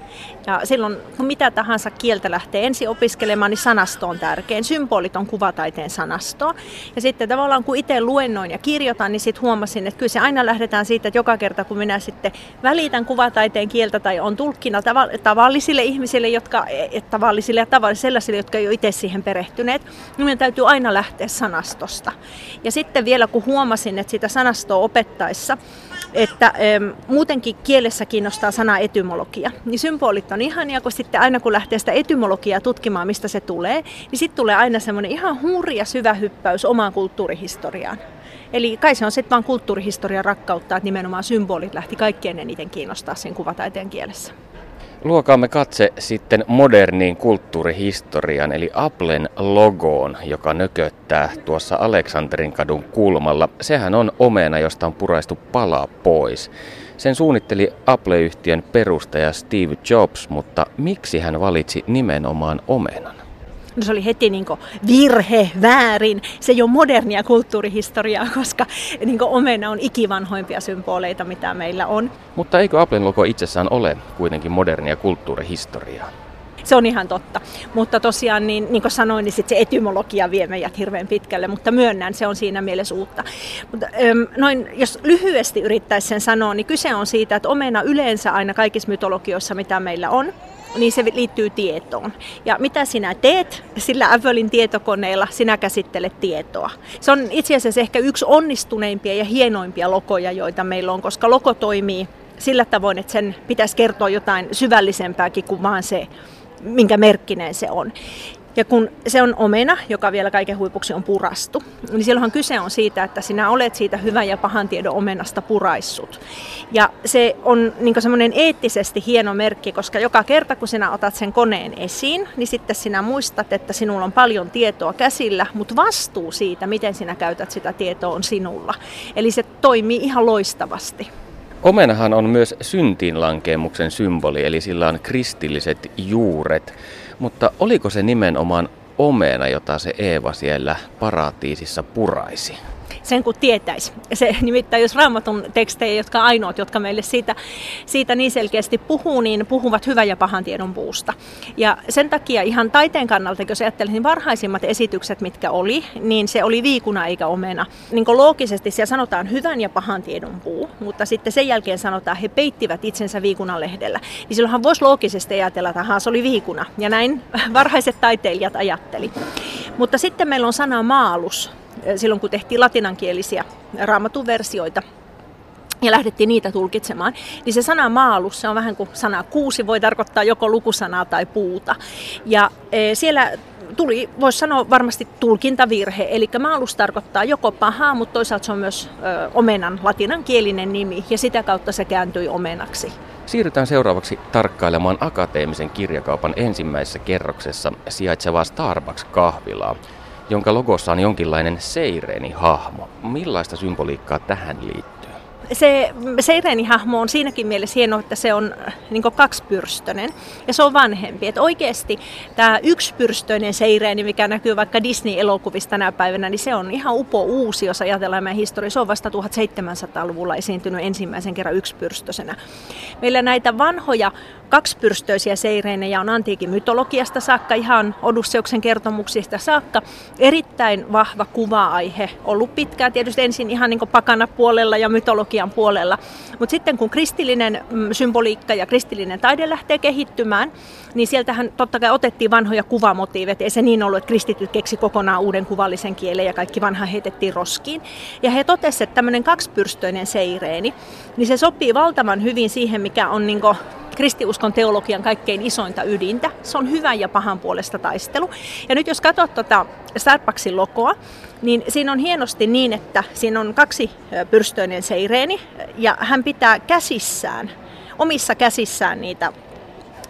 Ja silloin kun mitä tahansa kieltä lähtee ensin opiskelemaan, niin sanasto on tärkein. Symbolit on kuvataiteen sanastoa. Ja sitten tavallaan kun itse luennoin ja kirjoitan, niin sitten huomasin, että kyllä se aina lähdetään siitä, että joka kerta kun minä sitten välitän kuvataiteen kieltä tai on tulkkina tavallisille ihmisille, jotka, et, tavallisille ja tavallisille sellaisille, jotka ei ole itse siihen perehtyneet, niin minun täytyy aina lähteä sanastosta. Ja sitten vielä kun huomasin, että sitä sanastoa opettaessa, että ähm, muutenkin kielessä kiinnostaa sana etymologia. Niin symbolit on ihania, kun sitten aina kun lähtee sitä etymologiaa tutkimaan, mistä se tulee, niin sitten tulee aina semmoinen ihan hurja syvä hyppäys omaan kulttuurihistoriaan. Eli kai se on sitten vaan kulttuurihistorian rakkautta, että nimenomaan symbolit lähti kaikkien eniten kiinnostaa sen kuvataiteen kielessä. Luokaamme katse sitten moderniin kulttuurihistoriaan, eli Applen logoon, joka nököttää tuossa Aleksanterin kadun kulmalla. Sehän on omena, josta on puraistu palaa pois. Sen suunnitteli Apple-yhtiön perustaja Steve Jobs, mutta miksi hän valitsi nimenomaan omenan? No se oli heti niin virhe, väärin. Se ei ole modernia kulttuurihistoriaa, koska niin omena on ikivanhoimpia symboleita, mitä meillä on. Mutta eikö Applen logo itsessään ole kuitenkin modernia kulttuurihistoriaa? Se on ihan totta. Mutta tosiaan, niin, niin kuin sanoin, niin sit se etymologia vie meidät hirveän pitkälle, mutta myönnän, se on siinä mielessä uutta. Mutta, noin, jos lyhyesti yrittäisi sen sanoa, niin kyse on siitä, että omena yleensä aina kaikissa mytologioissa, mitä meillä on, niin se liittyy tietoon. Ja mitä sinä teet sillä Applein tietokoneella, sinä käsittelet tietoa. Se on itse asiassa ehkä yksi onnistuneimpia ja hienoimpia lokoja, joita meillä on, koska loko toimii sillä tavoin, että sen pitäisi kertoa jotain syvällisempääkin kuin vaan se minkä merkkinen se on. Ja kun se on omena, joka vielä kaiken huipuksi on purastu, niin silloinhan kyse on siitä, että sinä olet siitä hyvän ja pahan tiedon omenasta puraissut. Ja se on niin semmoinen eettisesti hieno merkki, koska joka kerta kun sinä otat sen koneen esiin, niin sitten sinä muistat, että sinulla on paljon tietoa käsillä, mutta vastuu siitä, miten sinä käytät sitä tietoa, on sinulla. Eli se toimii ihan loistavasti. Omenahan on myös syntiinlankeemuksen symboli, eli sillä on kristilliset juuret. Mutta oliko se nimenomaan omena, jota se Eeva siellä paratiisissa puraisi? Sen kun tietäisi. Se nimittäin, jos raamatun tekstejä, jotka ainoat, jotka meille siitä, siitä niin selkeästi puhuu, niin puhuvat hyvän ja pahan tiedon puusta. Ja sen takia ihan taiteen kannalta, jos ajattelin, niin varhaisimmat esitykset, mitkä oli, niin se oli viikuna eikä omena. Niin loogisesti siellä sanotaan hyvän ja pahan tiedon puu, mutta sitten sen jälkeen sanotaan, he peittivät itsensä viikunan lehdellä. Niin silloinhan voisi loogisesti ajatella, että se oli viikuna. Ja näin varhaiset taiteilijat ajatteli. Mutta sitten meillä on sana maalus, silloin kun tehtiin latinankielisiä raamatun versioita ja lähdettiin niitä tulkitsemaan, niin se sana maalus, se on vähän kuin sana kuusi, voi tarkoittaa joko lukusanaa tai puuta. Ja siellä tuli, voisi sanoa varmasti tulkintavirhe, eli maalus tarkoittaa joko pahaa, mutta toisaalta se on myös ö, omenan latinankielinen nimi, ja sitä kautta se kääntyi omenaksi. Siirrytään seuraavaksi tarkkailemaan akateemisen kirjakaupan ensimmäisessä kerroksessa sijaitsevaa Starbucks-kahvilaa jonka logossa on jonkinlainen seireenihahmo. Millaista symboliikkaa tähän liittyy? se seireenihahmo on siinäkin mielessä hieno, että se on niin kaksipyrstöinen ja se on vanhempi. Et oikeasti tämä yksipyrstöinen seireeni, mikä näkyy vaikka Disney-elokuvista tänä päivänä, niin se on ihan upo uusi, jos ajatellaan meidän historia. Se on vasta 1700-luvulla esiintynyt ensimmäisen kerran yksipyrstöisenä. Meillä näitä vanhoja kaksipyrstöisiä seireenejä on antiikin mytologiasta saakka, ihan Odysseuksen kertomuksista saakka. Erittäin vahva kuva-aihe, ollut pitkään tietysti ensin ihan niin pakana puolella ja mytologian puolella. Mutta sitten kun kristillinen mm, symboliikka ja kristillinen taide lähtee kehittymään, niin sieltähän totta kai otettiin vanhoja kuvamotiiveja. Ei se niin ollut, että kristityt keksi kokonaan uuden kuvallisen kielen ja kaikki vanha heitettiin roskiin. Ja he totesivat, että tämmöinen kaksipyrstöinen seireeni, niin se sopii valtavan hyvin siihen, mikä on niin kristiuskon teologian kaikkein isointa ydintä. Se on hyvän ja pahan puolesta taistelu. Ja nyt jos katsot tuota Starbucksin lokoa, niin siinä on hienosti niin, että siinä on kaksi pyrstöinen seireeni ja hän pitää käsissään, omissa käsissään niitä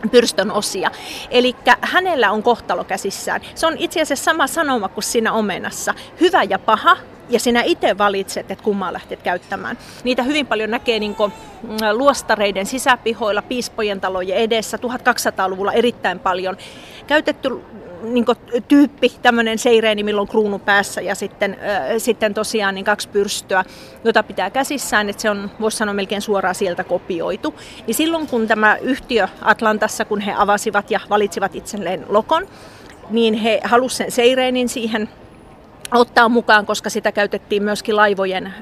pyrstön osia. Eli hänellä on kohtalo käsissään. Se on itse asiassa sama sanoma kuin siinä omenassa. Hyvä ja paha, ja sinä itse valitset, että kummaa lähtet käyttämään. Niitä hyvin paljon näkee niin kuin, mm, luostareiden sisäpihoilla, piispojen talojen edessä, 1200-luvulla erittäin paljon. Käytetty niin tyyppi, tämmöinen seireeni, milloin kruunu päässä ja sitten, äh, sitten tosiaan niin kaksi pyrstöä, jota pitää käsissään, että se on, voisi sanoa melkein suoraan sieltä kopioitu. Niin silloin kun tämä yhtiö Atlantassa, kun he avasivat ja valitsivat itselleen lokon, niin he halusivat sen seireenin siihen ottaa mukaan, koska sitä käytettiin myöskin laivojen äh,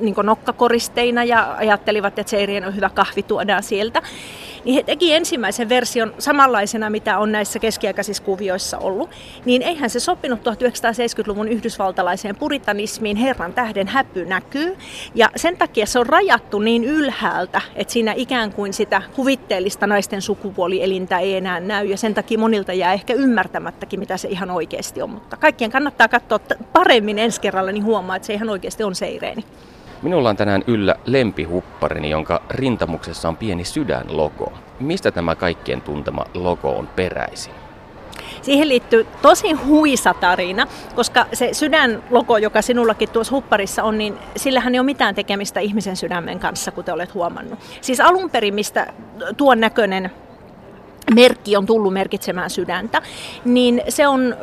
niin nokkakoristeina ja ajattelivat, että seirien on hyvä kahvi tuodaan sieltä niin he teki ensimmäisen version samanlaisena, mitä on näissä keskiaikaisissa kuvioissa ollut. Niin eihän se sopinut 1970-luvun yhdysvaltalaiseen puritanismiin, Herran tähden häpy näkyy. Ja sen takia se on rajattu niin ylhäältä, että siinä ikään kuin sitä kuvitteellista naisten sukupuolielintä ei enää näy. Ja sen takia monilta jää ehkä ymmärtämättäkin, mitä se ihan oikeasti on. Mutta kaikkien kannattaa katsoa paremmin ensi kerralla, niin huomaa, että se ihan oikeasti on seireeni. Minulla on tänään yllä lempihupparini, jonka rintamuksessa on pieni sydänlogo. Mistä tämä kaikkien tuntema logo on peräisin? Siihen liittyy tosi huisa tarina, koska se sydänlogo, joka sinullakin tuossa hupparissa on, niin sillähän ei ole mitään tekemistä ihmisen sydämen kanssa, kuten olet huomannut. Siis alun perin, mistä tuon näköinen merkki on tullut merkitsemään sydäntä, niin se on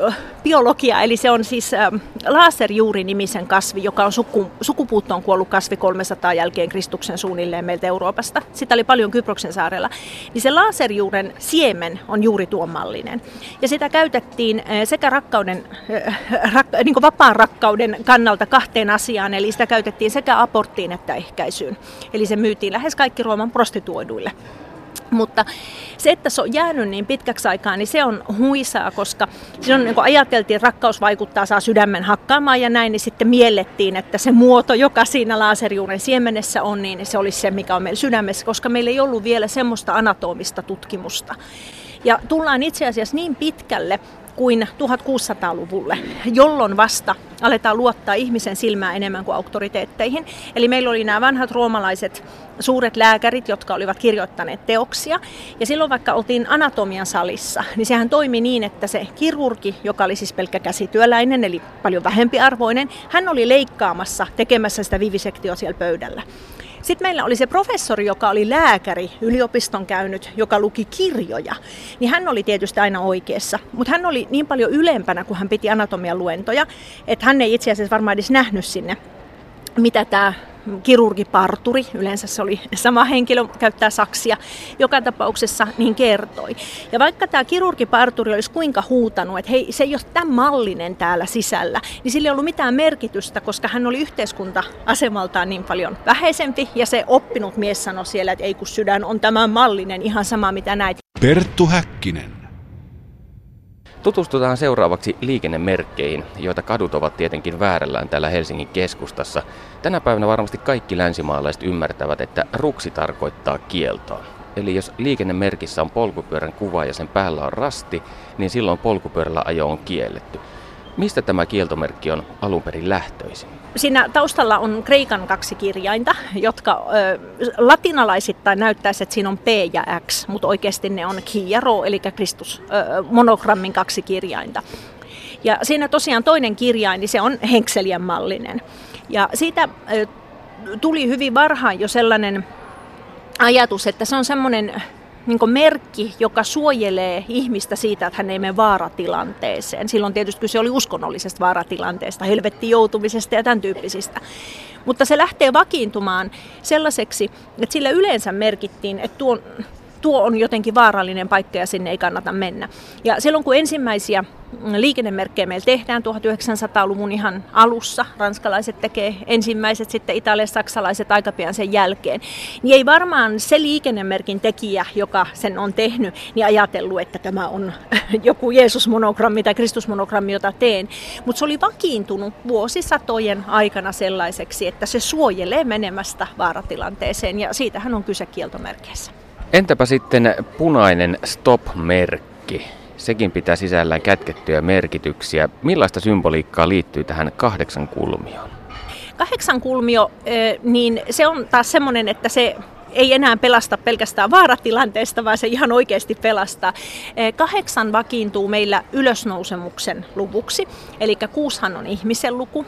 biologia, eli se on siis laserjuuri-nimisen kasvi, joka on suku, sukupuuttoon kuollut kasvi 300 jälkeen Kristuksen suunnilleen meiltä Euroopasta. Sitä oli paljon Kyproksen saarella. Niin se laserjuuren siemen on juuri tuon mallinen. Ja sitä käytettiin sekä rakkauden, rak, niin vapaan rakkauden kannalta kahteen asiaan, eli sitä käytettiin sekä aborttiin että ehkäisyyn. Eli se myytiin lähes kaikki Rooman prostituoiduille. Mutta se, että se on jäänyt niin pitkäksi aikaa, niin se on huisaa, koska silloin niin kun ajateltiin, että rakkaus vaikuttaa, saa sydämen hakkaamaan ja näin, niin sitten miellettiin, että se muoto, joka siinä laserjuuren siemenessä on, niin se olisi se, mikä on meillä sydämessä, koska meillä ei ollut vielä semmoista anatomista tutkimusta. Ja tullaan itse asiassa niin pitkälle, kuin 1600-luvulle, jolloin vasta aletaan luottaa ihmisen silmään enemmän kuin auktoriteetteihin. Eli meillä oli nämä vanhat roomalaiset suuret lääkärit, jotka olivat kirjoittaneet teoksia. Ja silloin vaikka oltiin anatomian salissa, niin sehän toimi niin, että se kirurgi, joka oli siis pelkkä käsityöläinen, eli paljon vähempi arvoinen, hän oli leikkaamassa, tekemässä sitä vivisektioa siellä pöydällä. Sitten meillä oli se professori, joka oli lääkäri, yliopiston käynyt, joka luki kirjoja. Niin hän oli tietysti aina oikeassa, mutta hän oli niin paljon ylempänä, kun hän piti anatomian luentoja, että hän ei itse asiassa varmaan edes nähnyt sinne, mitä tämä kirurgiparturi, yleensä se oli sama henkilö, käyttää saksia, joka tapauksessa niin kertoi. Ja vaikka tämä kirurgiparturi olisi kuinka huutanut, että hei, se ei ole tämän mallinen täällä sisällä, niin sillä ei ollut mitään merkitystä, koska hän oli yhteiskunta-asemaltaan niin paljon vähäisempi, ja se oppinut mies sanoi siellä, että ei kun sydän on tämän mallinen, ihan sama mitä näit. Perttu Häkkinen. Tutustutaan seuraavaksi liikennemerkkeihin, joita kadut ovat tietenkin väärällään täällä Helsingin keskustassa. Tänä päivänä varmasti kaikki länsimaalaiset ymmärtävät, että ruksi tarkoittaa kieltoa. Eli jos liikennemerkissä on polkupyörän kuva ja sen päällä on rasti, niin silloin polkupyörällä ajo on kielletty. Mistä tämä kieltomerkki on alun perin lähtöisin? Siinä taustalla on kreikan kaksi kirjainta, jotka ö, latinalaisittain näyttäisi, että siinä on P ja X, mutta oikeasti ne on ki ja ro, eli Kristus ö, monogrammin kaksi kirjainta. Ja siinä tosiaan toinen kirjain, niin se on henkselien mallinen. Ja siitä ö, tuli hyvin varhain jo sellainen ajatus, että se on semmoinen niin merkki, joka suojelee ihmistä siitä, että hän ei mene vaaratilanteeseen. Silloin tietysti kyse oli uskonnollisesta vaaratilanteesta, helvetti joutumisesta ja tämän tyyppisistä. Mutta se lähtee vakiintumaan sellaiseksi, että sillä yleensä merkittiin, että tuon, tuo on jotenkin vaarallinen paikka ja sinne ei kannata mennä. Ja silloin kun ensimmäisiä liikennemerkkejä meillä tehdään 1900-luvun ihan alussa, ranskalaiset tekee ensimmäiset, sitten italialaiset, saksalaiset aika pian sen jälkeen, niin ei varmaan se liikennemerkin tekijä, joka sen on tehnyt, niin ajatellut, että tämä on joku Jeesus-monogrammi tai Kristus-monogrammi, jota teen. Mutta se oli vakiintunut vuosisatojen aikana sellaiseksi, että se suojelee menemästä vaaratilanteeseen ja siitähän on kyse kieltomerkeissä. Entäpä sitten punainen stop-merkki? Sekin pitää sisällään kätkettyjä merkityksiä. Millaista symboliikkaa liittyy tähän kahdeksan kulmioon? Kahdeksan kulmio, niin se on taas semmoinen, että se ei enää pelasta pelkästään vaaratilanteesta, vaan se ihan oikeasti pelastaa. Kahdeksan vakiintuu meillä ylösnousemuksen luvuksi, eli kuushan on ihmisen luku,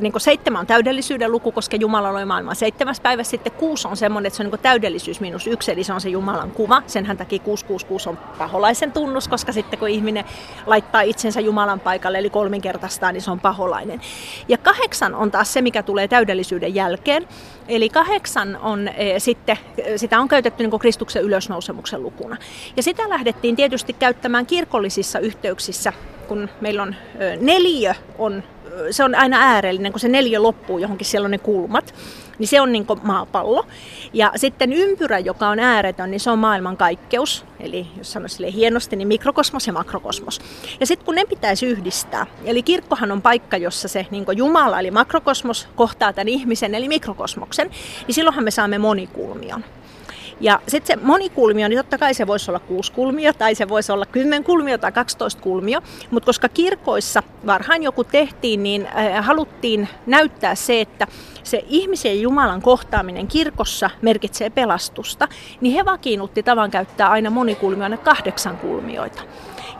niin seitsemän on täydellisyyden luku, koska Jumala loi maailman seitsemäs päivä. Sitten kuusi on semmoinen, että se on niin täydellisyys minus yksi, eli se on se Jumalan kuva. Senhän takia 666 on paholaisen tunnus, koska sitten kun ihminen laittaa itsensä Jumalan paikalle, eli kolminkertaistaan, niin se on paholainen. Ja kahdeksan on taas se, mikä tulee täydellisyyden jälkeen. Eli kahdeksan on e, sitten, sitä on käytetty niin Kristuksen ylösnousemuksen lukuna. Ja sitä lähdettiin tietysti käyttämään kirkollisissa yhteyksissä, kun meillä on neljä on se on aina äärellinen, kun se neljä loppuu johonkin, siellä on ne kulmat, niin se on niin maapallo. Ja sitten ympyrä, joka on ääretön, niin se on maailmankaikkeus. Eli jos sanoisi hienosti, niin mikrokosmos ja makrokosmos. Ja sitten kun ne pitäisi yhdistää, eli kirkkohan on paikka, jossa se niin Jumala eli makrokosmos kohtaa tämän ihmisen eli mikrokosmoksen, niin silloinhan me saamme monikulmion. Ja sitten se monikulmio, niin totta kai se voisi olla kuusi kulmio, tai se voisi olla kymmen kulmio tai 12 kulmio, mutta koska kirkoissa varhain joku tehtiin, niin äh, haluttiin näyttää se, että se ihmisen ja Jumalan kohtaaminen kirkossa merkitsee pelastusta, niin he vakiinnutti tavan käyttää aina monikulmioina kahdeksan kulmioita.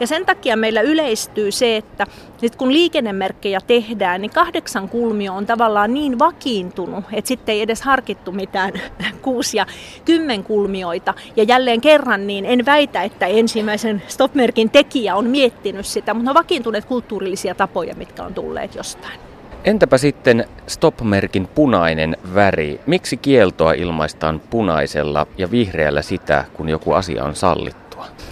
Ja sen takia meillä yleistyy se, että nyt kun liikennemerkkejä tehdään, niin kahdeksan kulmio on tavallaan niin vakiintunut, että sitten ei edes harkittu mitään kuusi ja kymmen kulmioita. Ja jälleen kerran, niin en väitä, että ensimmäisen stopmerkin tekijä on miettinyt sitä, mutta ne on vakiintuneet kulttuurillisia tapoja, mitkä on tulleet jostain. Entäpä sitten stop-merkin punainen väri? Miksi kieltoa ilmaistaan punaisella ja vihreällä sitä, kun joku asia on sallittua?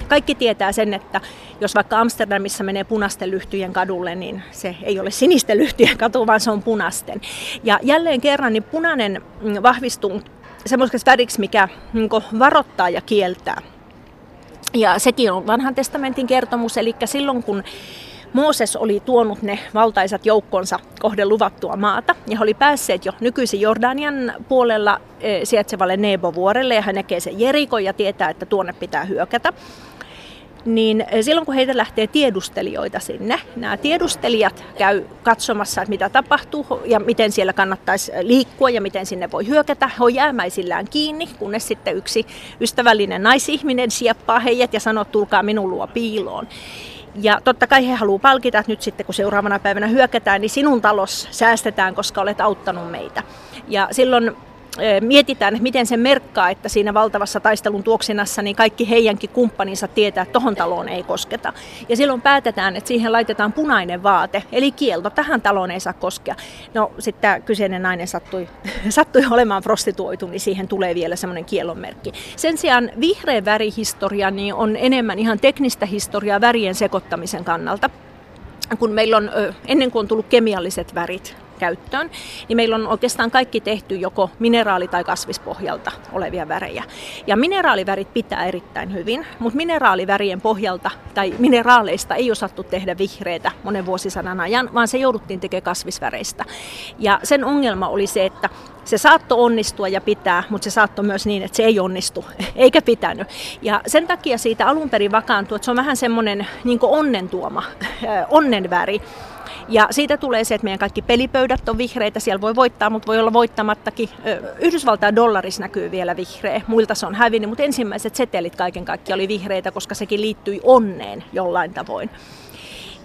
Kaikki tietää sen, että jos vaikka Amsterdamissa menee punaisten lyhtyjen kadulle, niin se ei ole sinisten lyhtyjen katu, vaan se on punaisten. Ja jälleen kerran niin punainen mm, vahvistuu semmoiseksi väriksi, mikä niin varoittaa ja kieltää. Ja sekin on vanhan testamentin kertomus, eli silloin kun Mooses oli tuonut ne valtaisat joukkonsa kohden luvattua maata ja he oli päässeet jo nykyisin Jordanian puolella e, sijaitsevalle Nebo-vuorelle ja hän näkee sen Jerikon ja tietää, että tuonne pitää hyökätä niin e, silloin kun heitä lähtee tiedustelijoita sinne, nämä tiedustelijat käy katsomassa, että mitä tapahtuu ja miten siellä kannattaisi liikkua ja miten sinne voi hyökätä. He on jäämäisillään kiinni, kunnes sitten yksi ystävällinen naisihminen sieppaa heidät ja sanoo, tulkaa minun luo piiloon. Ja totta kai he haluaa palkita, että nyt sitten kun seuraavana päivänä hyökätään, niin sinun talos säästetään, koska olet auttanut meitä. Ja silloin mietitään, miten se merkkaa, että siinä valtavassa taistelun tuoksinassa niin kaikki heidänkin kumppaninsa tietää, että tohon taloon ei kosketa. Ja silloin päätetään, että siihen laitetaan punainen vaate, eli kielto, tähän taloon ei saa koskea. No sitten tämä kyseinen nainen sattui, sattui olemaan prostituoitu, niin siihen tulee vielä semmoinen kielonmerkki. Sen sijaan vihreä värihistoria niin on enemmän ihan teknistä historiaa värien sekoittamisen kannalta kun meillä on, ennen kuin on tullut kemialliset värit, käyttöön, niin meillä on oikeastaan kaikki tehty joko mineraali- tai kasvispohjalta olevia värejä. Ja mineraalivärit pitää erittäin hyvin, mutta mineraalivärien pohjalta tai mineraaleista ei osattu tehdä vihreitä monen vuosisadan ajan, vaan se jouduttiin tekemään kasvisväreistä. Ja sen ongelma oli se, että se saattoi onnistua ja pitää, mutta se saattoi myös niin, että se ei onnistu, eikä pitänyt. Ja sen takia siitä alun perin vakaantui, että se on vähän semmoinen niin onnen tuoma, onnenväri. Ja siitä tulee se, että meidän kaikki pelipöydät on vihreitä, siellä voi voittaa, mutta voi olla voittamattakin. Yhdysvaltain dollarissa näkyy vielä vihreä, muilta se on hävinnyt, mutta ensimmäiset setelit kaiken kaikkiaan oli vihreitä, koska sekin liittyi onneen jollain tavoin.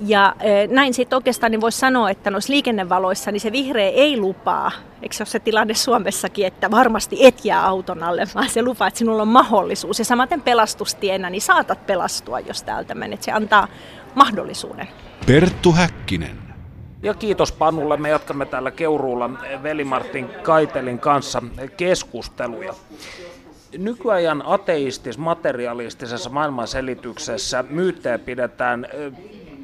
Ja näin sitten oikeastaan niin voisi sanoa, että noissa liikennevaloissa niin se vihreä ei lupaa, eikö se ole se tilanne Suomessakin, että varmasti et jää auton alle, vaan se lupaa, että sinulla on mahdollisuus. Ja samaten pelastustienä, niin saatat pelastua, jos täältä menet. Se antaa mahdollisuuden. Perttu Häkkinen. Ja kiitos Panulle. Me jatkamme täällä Keuruulla Veli-Martin Kaitelin kanssa keskusteluja. Nykyajan ateistis-materialistisessa maailmanselityksessä myyttejä pidetään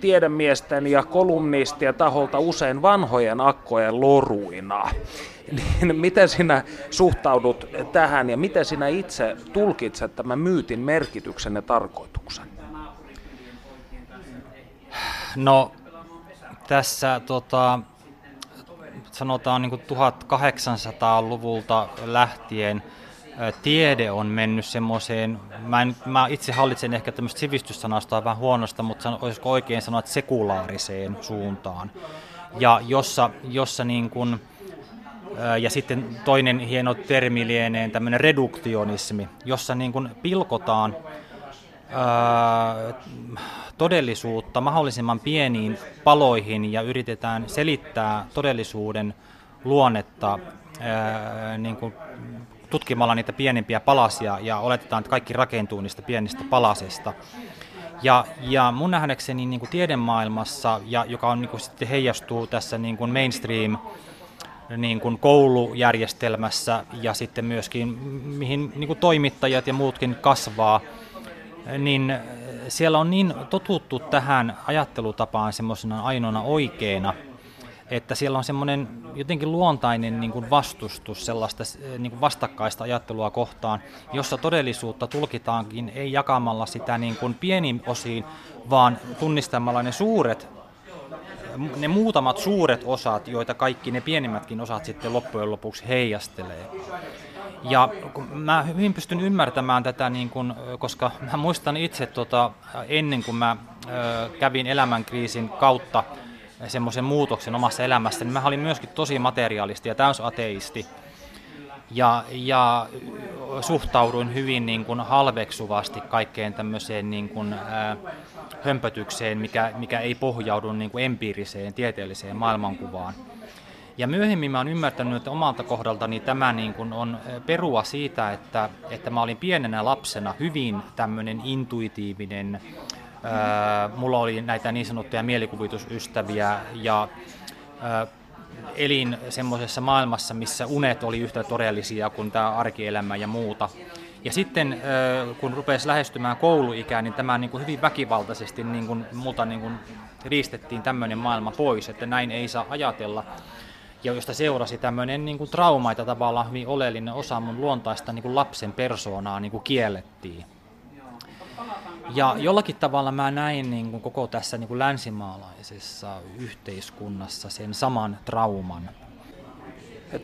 tiedemiesten ja kolumnistien taholta usein vanhojen akkojen loruina. Niin miten sinä suhtaudut tähän ja miten sinä itse tulkitset tämän myytin merkityksen ja tarkoituksen? No tässä tota, sanotaan niin 1800-luvulta lähtien tiede on mennyt semmoiseen, mä, mä itse hallitsen ehkä tämmöistä sivistyssanastoa vähän huonosta, mutta olisiko oikein sanoa, että sekulaariseen suuntaan. Ja jossa, jossa niin kuin, ja sitten toinen hieno termi lienee tämmöinen reduktionismi, jossa niin kuin pilkotaan todellisuutta mahdollisimman pieniin paloihin ja yritetään selittää todellisuuden luonnetta niin kuin tutkimalla niitä pienempiä palasia ja oletetaan, että kaikki rakentuu niistä pienistä palasista. Ja, ja mun nähdäkseni niin kuin tiedemaailmassa, ja joka on, niin kuin sitten heijastuu tässä niin kuin mainstream niin kuin koulujärjestelmässä ja sitten myöskin mihin niin kuin toimittajat ja muutkin kasvaa, niin siellä on niin totuttu tähän ajattelutapaan semmoisena ainoana oikeena, että siellä on semmoinen jotenkin luontainen niin kuin vastustus sellaista niin kuin vastakkaista ajattelua kohtaan, jossa todellisuutta tulkitaankin ei jakamalla sitä niin kuin pieniin osiin, vaan tunnistamalla ne suuret ne muutamat suuret osat, joita kaikki ne pienimmätkin osat sitten loppujen lopuksi heijastelee. Ja mä hyvin pystyn ymmärtämään tätä, niin kun, koska mä muistan itse tota, ennen kuin mä ö, kävin elämänkriisin kautta semmoisen muutoksen omassa elämässäni, niin mä olin myöskin tosi materiaalisti ja täysateisti. Ja, ja suhtauduin hyvin niin kuin halveksuvasti kaikkeen tämmöiseen niin kuin, ää, hömpötykseen, mikä, mikä ei pohjaudu niin kuin empiiriseen, tieteelliseen maailmankuvaan. Ja myöhemmin mä oon ymmärtänyt, että omalta kohdaltani tämä niin kuin on perua siitä, että, että mä olin pienenä lapsena hyvin tämmöinen intuitiivinen, ää, mulla oli näitä niin sanottuja mielikuvitusystäviä ja ää, elin semmoisessa maailmassa, missä unet oli yhtä todellisia kuin tämä arkielämä ja muuta. Ja sitten kun rupesi lähestymään kouluikään, niin tämä niin kuin hyvin väkivaltaisesti niin kuin, multa niin kuin riistettiin tämmöinen maailma pois, että näin ei saa ajatella. Ja josta seurasi tämmöinen niin kuin traumaita tavallaan hyvin oleellinen osa mun luontaista niin kuin lapsen persoonaa niin kuin kiellettiin. Ja jollakin tavalla mä näin niin kuin koko tässä niin kuin länsimaalaisessa yhteiskunnassa sen saman trauman.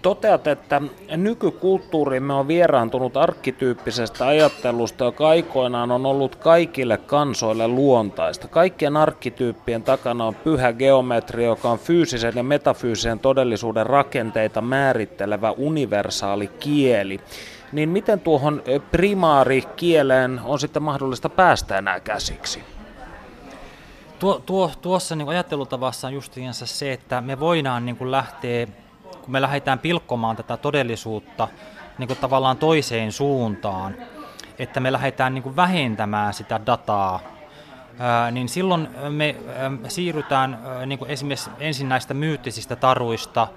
Toteat, että nykykulttuurimme on vieraantunut arkkityyppisestä ajattelusta, joka aikoinaan on ollut kaikille kansoille luontaista. Kaikkien arkkityyppien takana on pyhä geometria, joka on fyysisen ja metafyysisen todellisuuden rakenteita määrittelevä universaali kieli. Niin miten tuohon primaarikieleen on sitten mahdollista päästä enää käsiksi? Tuo, tuo, tuossa niin ajattelutavassa on justiinsa se, että me voidaan niin lähteä kun me lähdetään pilkkomaan tätä todellisuutta niin kuin tavallaan toiseen suuntaan, että me lähdetään niin kuin vähentämään sitä dataa, niin silloin me ää, siirrytään ää, niin kuin esimerkiksi ensin näistä myyttisistä taruista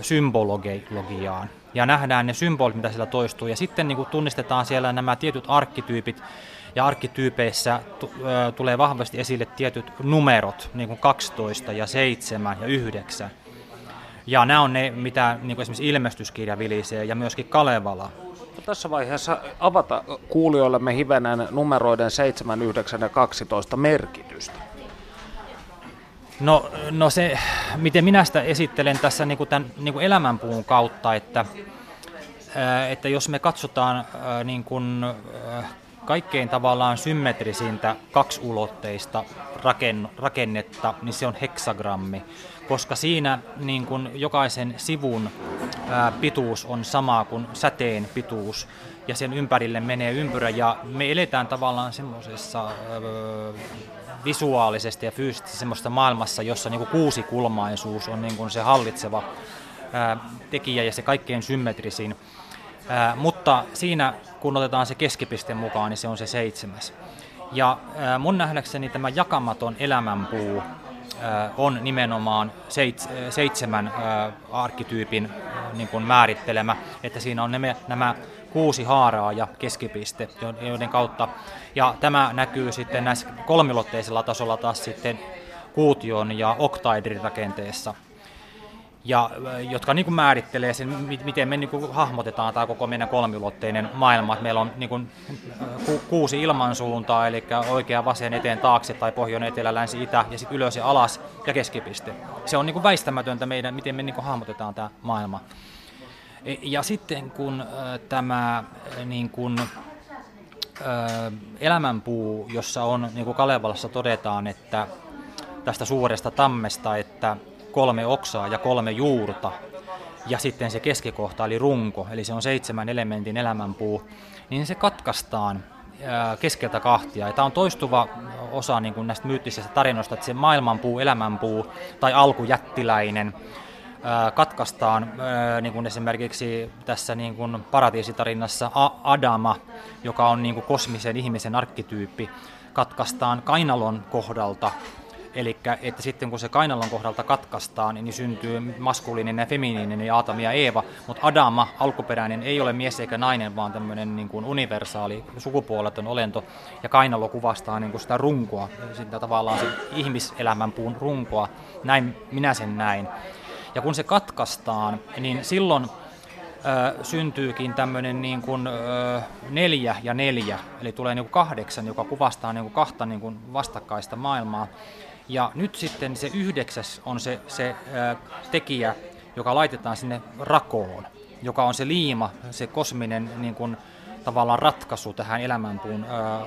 symbologiaan ja nähdään ne symbolit, mitä siellä toistuu, ja sitten niin kuin tunnistetaan siellä nämä tietyt arkkityypit, ja arkkityypeissä tulee vahvasti esille tietyt numerot, niin kuin 12 ja 7 ja 9. Ja nämä on ne, mitä niin kuin esimerkiksi ilmestyskirja vilisee ja myöskin Kalevala. Tässä vaiheessa avata kuulijoillemme hivenen numeroiden 7, 9 ja 12 merkitystä. No, no se, miten minä sitä esittelen tässä niin kuin tämän niin kuin elämänpuun kautta, että, että jos me katsotaan niin kuin, kaikkein tavallaan symmetrisintä kaksiulotteista rakennetta, niin se on heksagrammi koska siinä niin kuin jokaisen sivun ää, pituus on sama kuin säteen pituus ja sen ympärille menee ympyrä ja me eletään tavallaan semmoisessa visuaalisesti ja fyysisesti semmoista maailmassa, jossa niin kuin kuusikulmaisuus on niin kuin se hallitseva ää, tekijä ja se kaikkein symmetrisin. Ää, mutta siinä kun otetaan se keskipiste mukaan, niin se on se seitsemäs. Ja ää, mun nähdäkseni tämä jakamaton elämänpuu on nimenomaan seitsemän arkkityypin niin kuin määrittelemä, että siinä on nämä, nämä kuusi haaraa ja keskipiste, joiden kautta, ja tämä näkyy sitten näissä kolmilotteisella tasolla taas sitten kuution ja oktaedrin rakenteessa ja jotka niin kuin määrittelee sen, miten me niin kuin hahmotetaan tämä koko meidän kolmiulotteinen maailma. Että meillä on niin kuin ku, kuusi ilmansuuntaa, eli oikea, vasen, eteen, taakse tai pohjoinen, etelä, länsi, itä ja sitten ylös ja alas ja keskipiste. Se on niin kuin väistämätöntä meidän, miten me niin kuin hahmotetaan tämä maailma. E, ja sitten kun tämä niin kuin, elämänpuu, jossa on, niin kuin Kalevalassa todetaan, että tästä suuresta tammesta, että kolme oksaa ja kolme juurta, ja sitten se keskikohta eli runko, eli se on seitsemän elementin elämänpuu, niin se katkaistaan keskeltä kahtia. Ja tämä on toistuva osa niin kuin näistä myyttisistä tarinoista, että se maailmanpuu, elämänpuu tai alkujättiläinen katkaistaan, niin kuin esimerkiksi tässä niin kuin paratiisitarinassa Adama, joka on niin kuin kosmisen ihmisen arkkityyppi, katkaistaan kainalon kohdalta Eli että sitten kun se kainalon kohdalta katkaistaan, niin syntyy maskuliininen ja feminiininen ja Aatami ja Eeva, mutta Adama, alkuperäinen, ei ole mies eikä nainen, vaan tämmöinen niin kuin universaali sukupuoleton olento, ja kainalo kuvastaa niin kuin sitä runkoa, sitä tavallaan sen ihmiselämän puun runkoa, näin minä sen näin. Ja kun se katkaistaan, niin silloin ö, syntyykin tämmöinen niin kuin, ö, neljä ja neljä, eli tulee niin kuin kahdeksan, joka kuvastaa niin kuin kahta niin kuin vastakkaista maailmaa. Ja nyt sitten se yhdeksäs on se, se ää, tekijä, joka laitetaan sinne rakoon, joka on se liima, se kosminen niin kuin, tavallaan ratkaisu tähän elämänpuun ää,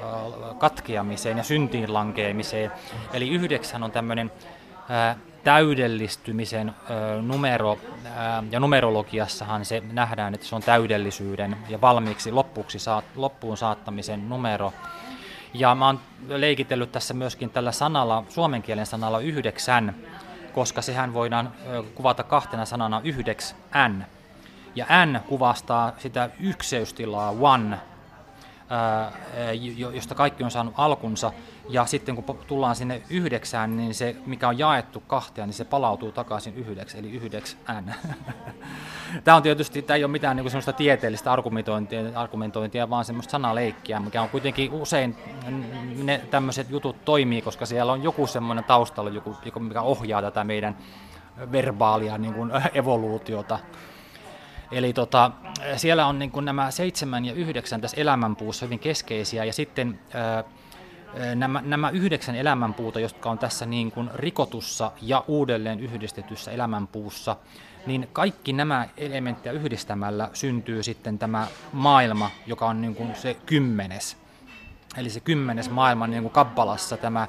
katkeamiseen ja syntiin lankeemiseen. Eli yhdeksän on tämmöinen täydellistymisen ää, numero, ää, ja numerologiassahan se nähdään, että se on täydellisyyden ja valmiiksi loppuksi saat, loppuun saattamisen numero. Ja mä oon leikitellyt tässä myöskin tällä sanalla, suomen kielen sanalla yhdeksän, koska sehän voidaan kuvata kahtena sanana yhdeks n. Ja n kuvastaa sitä ykseystilaa, one, josta kaikki on saanut alkunsa, ja sitten kun tullaan sinne yhdeksään, niin se, mikä on jaettu kahteen, niin se palautuu takaisin yhdeksi, eli yhdeksi n. Tämä on tietysti, tämä ei ole mitään niin kuin sellaista tieteellistä argumentointia, argumentointia, vaan semmoista sanaleikkiä, mikä on kuitenkin usein, ne tämmöiset jutut toimii, koska siellä on joku semmoinen taustalla, joku, joku mikä ohjaa tätä meidän verbaalia niin kuin evoluutiota. Eli tota, siellä on niin kuin nämä seitsemän ja yhdeksän tässä elämänpuussa hyvin keskeisiä, ja sitten nämä, nämä yhdeksän elämänpuuta, jotka on tässä niin kuin rikotussa ja uudelleen yhdistetyssä elämänpuussa, niin kaikki nämä elementtejä yhdistämällä syntyy sitten tämä maailma, joka on niin kuin se kymmenes. Eli se kymmenes maailma, niin kuin Kabbalassa tämä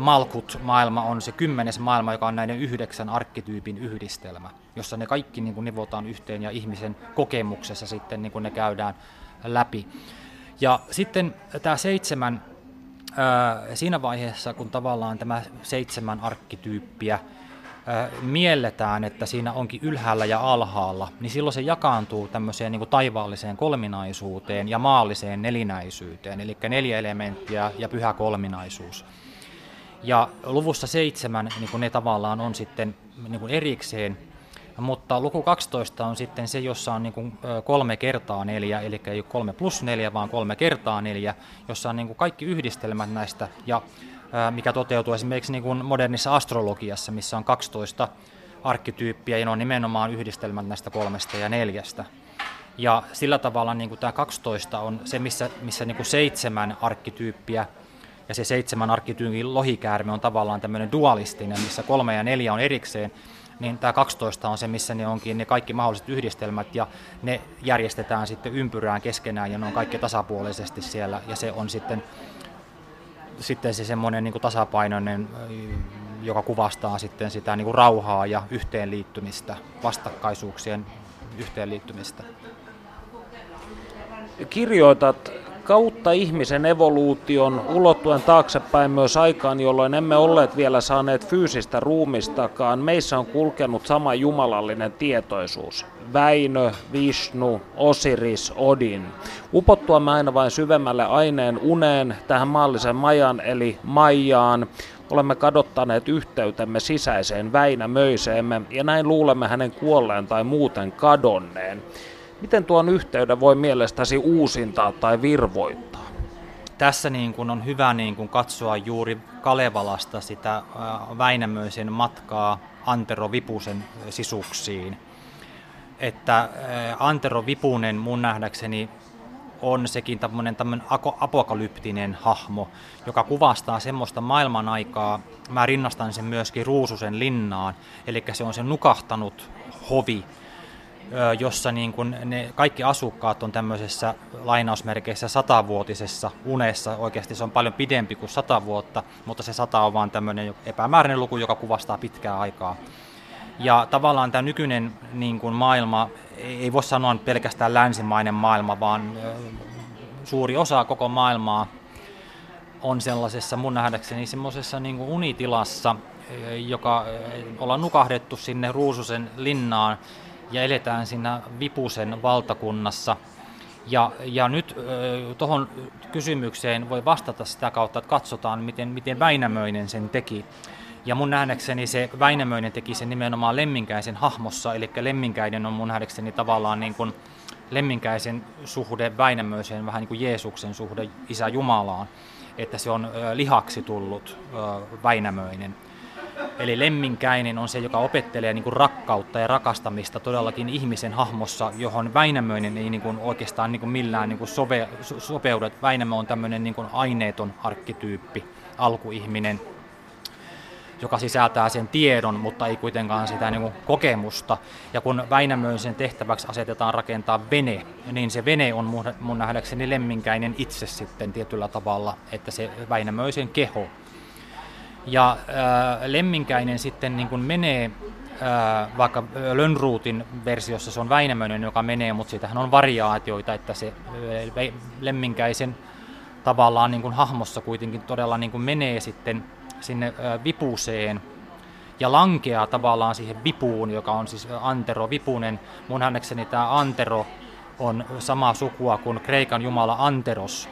Malkut-maailma on se kymmenes maailma, joka on näiden yhdeksän arkkityypin yhdistelmä, jossa ne kaikki niin kuin nivotaan yhteen ja ihmisen kokemuksessa sitten niin kuin ne käydään läpi. Ja sitten tämä seitsemän, siinä vaiheessa, kun tavallaan tämä seitsemän arkkityyppiä mielletään, että siinä onkin ylhäällä ja alhaalla, niin silloin se jakaantuu tämmöiseen niin kuin taivaalliseen kolminaisuuteen ja maalliseen nelinäisyyteen, eli neljä elementtiä ja pyhä kolminaisuus. Ja luvussa seitsemän niin kuin ne tavallaan on sitten niin kuin erikseen, mutta luku 12 on sitten se, jossa on niin kuin kolme kertaa neljä, eli ei ole kolme plus neljä, vaan kolme kertaa neljä, jossa on niin kuin kaikki yhdistelmät näistä ja mikä toteutuu esimerkiksi niin kuin modernissa astrologiassa, missä on 12 arkkityyppiä, ja ne on nimenomaan yhdistelmät näistä kolmesta ja neljästä. Ja sillä tavalla niin kuin tämä 12 on se, missä, missä niin kuin seitsemän arkkityyppiä ja se seitsemän arkkityypin lohikäärme on tavallaan tämmöinen dualistinen, missä kolme ja neljä on erikseen, niin tämä 12 on se, missä ne onkin ne kaikki mahdolliset yhdistelmät ja ne järjestetään sitten ympyrään keskenään ja ne on kaikki tasapuolisesti siellä ja se on sitten sitten se semmoinen niin tasapainoinen, joka kuvastaa sitten sitä niin kuin rauhaa ja yhteenliittymistä, vastakkaisuuksien yhteenliittymistä. Kirjoitat kautta ihmisen evoluution ulottuen taaksepäin myös aikaan, jolloin emme olleet vielä saaneet fyysistä ruumistakaan. Meissä on kulkenut sama jumalallinen tietoisuus. Väinö, Vishnu, Osiris, Odin. Upottuamme aina vain syvemmälle aineen uneen, tähän maallisen majan eli Maijaan, olemme kadottaneet yhteytemme sisäiseen Väinämöiseemme ja näin luulemme hänen kuolleen tai muuten kadonneen. Miten tuon yhteyden voi mielestäsi uusintaa tai virvoittaa? Tässä niin kuin on hyvä niin kuin katsoa juuri Kalevalasta sitä Väinämöisen matkaa Antero Vipusen sisuksiin. Että Antero Vipunen mun nähdäkseni on sekin tämmöinen, tämmöinen apokalyptinen hahmo, joka kuvastaa semmoista maailman aikaa. Mä rinnastan sen myöskin Ruususen linnaan, eli se on se nukahtanut hovi, jossa niin kuin ne kaikki asukkaat on tämmöisessä lainausmerkeissä satavuotisessa unessa. Oikeasti se on paljon pidempi kuin sata vuotta, mutta se sata on vain tämmöinen epämääräinen luku, joka kuvastaa pitkää aikaa. Ja tavallaan tämä nykyinen niin kuin maailma, ei voi sanoa pelkästään länsimainen maailma, vaan suuri osa koko maailmaa on sellaisessa mun nähdäkseni semmoisessa niin kuin unitilassa, joka ollaan nukahdettu sinne Ruususen linnaan ja eletään siinä Vipusen valtakunnassa. Ja, ja nyt tuohon kysymykseen voi vastata sitä kautta, että katsotaan, miten, miten Väinämöinen sen teki. Ja mun nähdäkseni se Väinämöinen teki sen nimenomaan Lemminkäisen hahmossa, eli Lemminkäinen on mun nähdäkseni tavallaan niin kuin Lemminkäisen suhde Väinämöiseen, vähän niin kuin Jeesuksen suhde Isä Jumalaan, että se on lihaksi tullut Väinämöinen. Eli lemminkäinen on se, joka opettelee niin kuin rakkautta ja rakastamista todellakin ihmisen hahmossa, johon Väinämöinen ei niin kuin oikeastaan niin kuin millään niin kuin sove, sopeudu. Väinämö on tämmöinen niin kuin aineeton arkkityyppi, alkuihminen, joka sisältää sen tiedon, mutta ei kuitenkaan sitä niin kuin kokemusta. Ja kun Väinämöisen tehtäväksi asetetaan rakentaa vene, niin se vene on mun, mun nähdäkseni lemminkäinen itse sitten tietyllä tavalla, että se Väinämöisen keho ja äh, Lemminkäinen sitten niin kuin menee, äh, vaikka Lönnruutin versiossa se on Väinämöinen, joka menee, mutta siitähän on variaatioita, että se äh, Lemminkäisen tavallaan niin kuin hahmossa kuitenkin todella niin kuin menee sitten sinne vipuseen ja lankeaa tavallaan siihen vipuun, joka on siis Antero Vipunen. Mun hänekseni tämä Antero on samaa sukua kuin Kreikan jumala Anteros,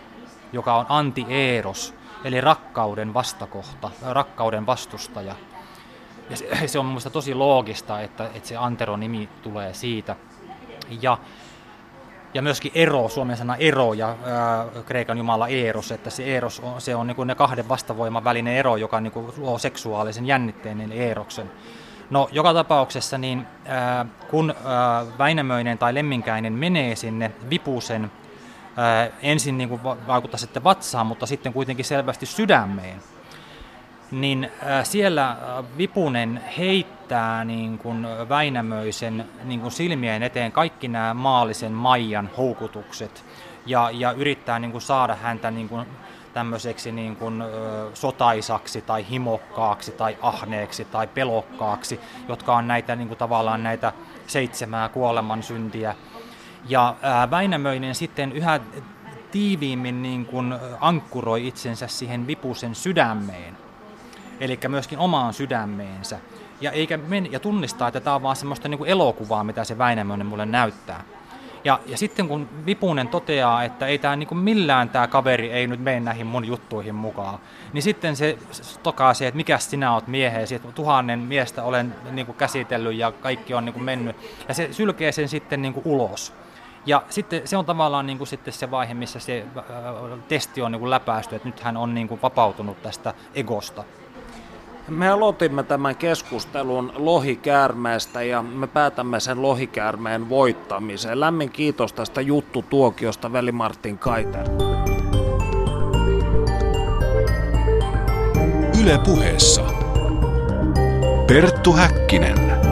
joka on anti-eeros, eli rakkauden vastakohta, rakkauden vastustaja. Ja se, se on minusta tosi loogista, että, että se Antero-nimi tulee siitä. Ja, ja myöskin ero, suomen sana ero ja ää, kreikan jumala Eros, että se Eros on, se on niin kuin ne kahden vastavoiman välinen ero, joka niin kuin luo seksuaalisen jännitteen, eli Eroksen. No joka tapauksessa, niin ää, kun ää, Väinämöinen tai Lemminkäinen menee sinne Vipusen, ää, ensin niin kuin vaikuttaa sitten vatsaan, mutta sitten kuitenkin selvästi sydämeen, niin äh, siellä Vipunen heittää niin kuin Väinämöisen niin kuin silmien eteen kaikki nämä maallisen Maijan houkutukset ja, ja yrittää niin kuin saada häntä niin kuin tämmöiseksi niin kuin, ö, sotaisaksi tai himokkaaksi tai ahneeksi tai pelokkaaksi, jotka on näitä niin kuin, tavallaan näitä seitsemää kuoleman syntiä. Ja Väinämöinen sitten yhä tiiviimmin niin kuin, ankkuroi itsensä siihen Vipusen sydämeen eli myöskin omaan sydämeensä. Ja, eikä men- ja tunnistaa, että tämä on vaan semmoista niin kuin elokuvaa, mitä se Väinämöinen mulle näyttää. Ja, ja sitten kun Vipunen toteaa, että ei tämä niin millään tämä kaveri ei nyt mene näihin mun juttuihin mukaan, niin sitten se tokaa se, että mikä sinä oot miehesi, että tuhannen miestä olen niin käsitellyt ja kaikki on niin mennyt. Ja se sylkee sen sitten niin ulos. Ja sitten se on tavallaan niin kuin sitten se vaihe, missä se testi on niin kuin läpäisty, että nyt hän on niin kuin vapautunut tästä egosta. Me aloitimme tämän keskustelun lohikäärmeestä ja me päätämme sen lohikäärmeen voittamiseen. Lämmin kiitos tästä juttutuokiosta, veli Martin Kaiter. Yle puheessa. Perttu Häkkinen.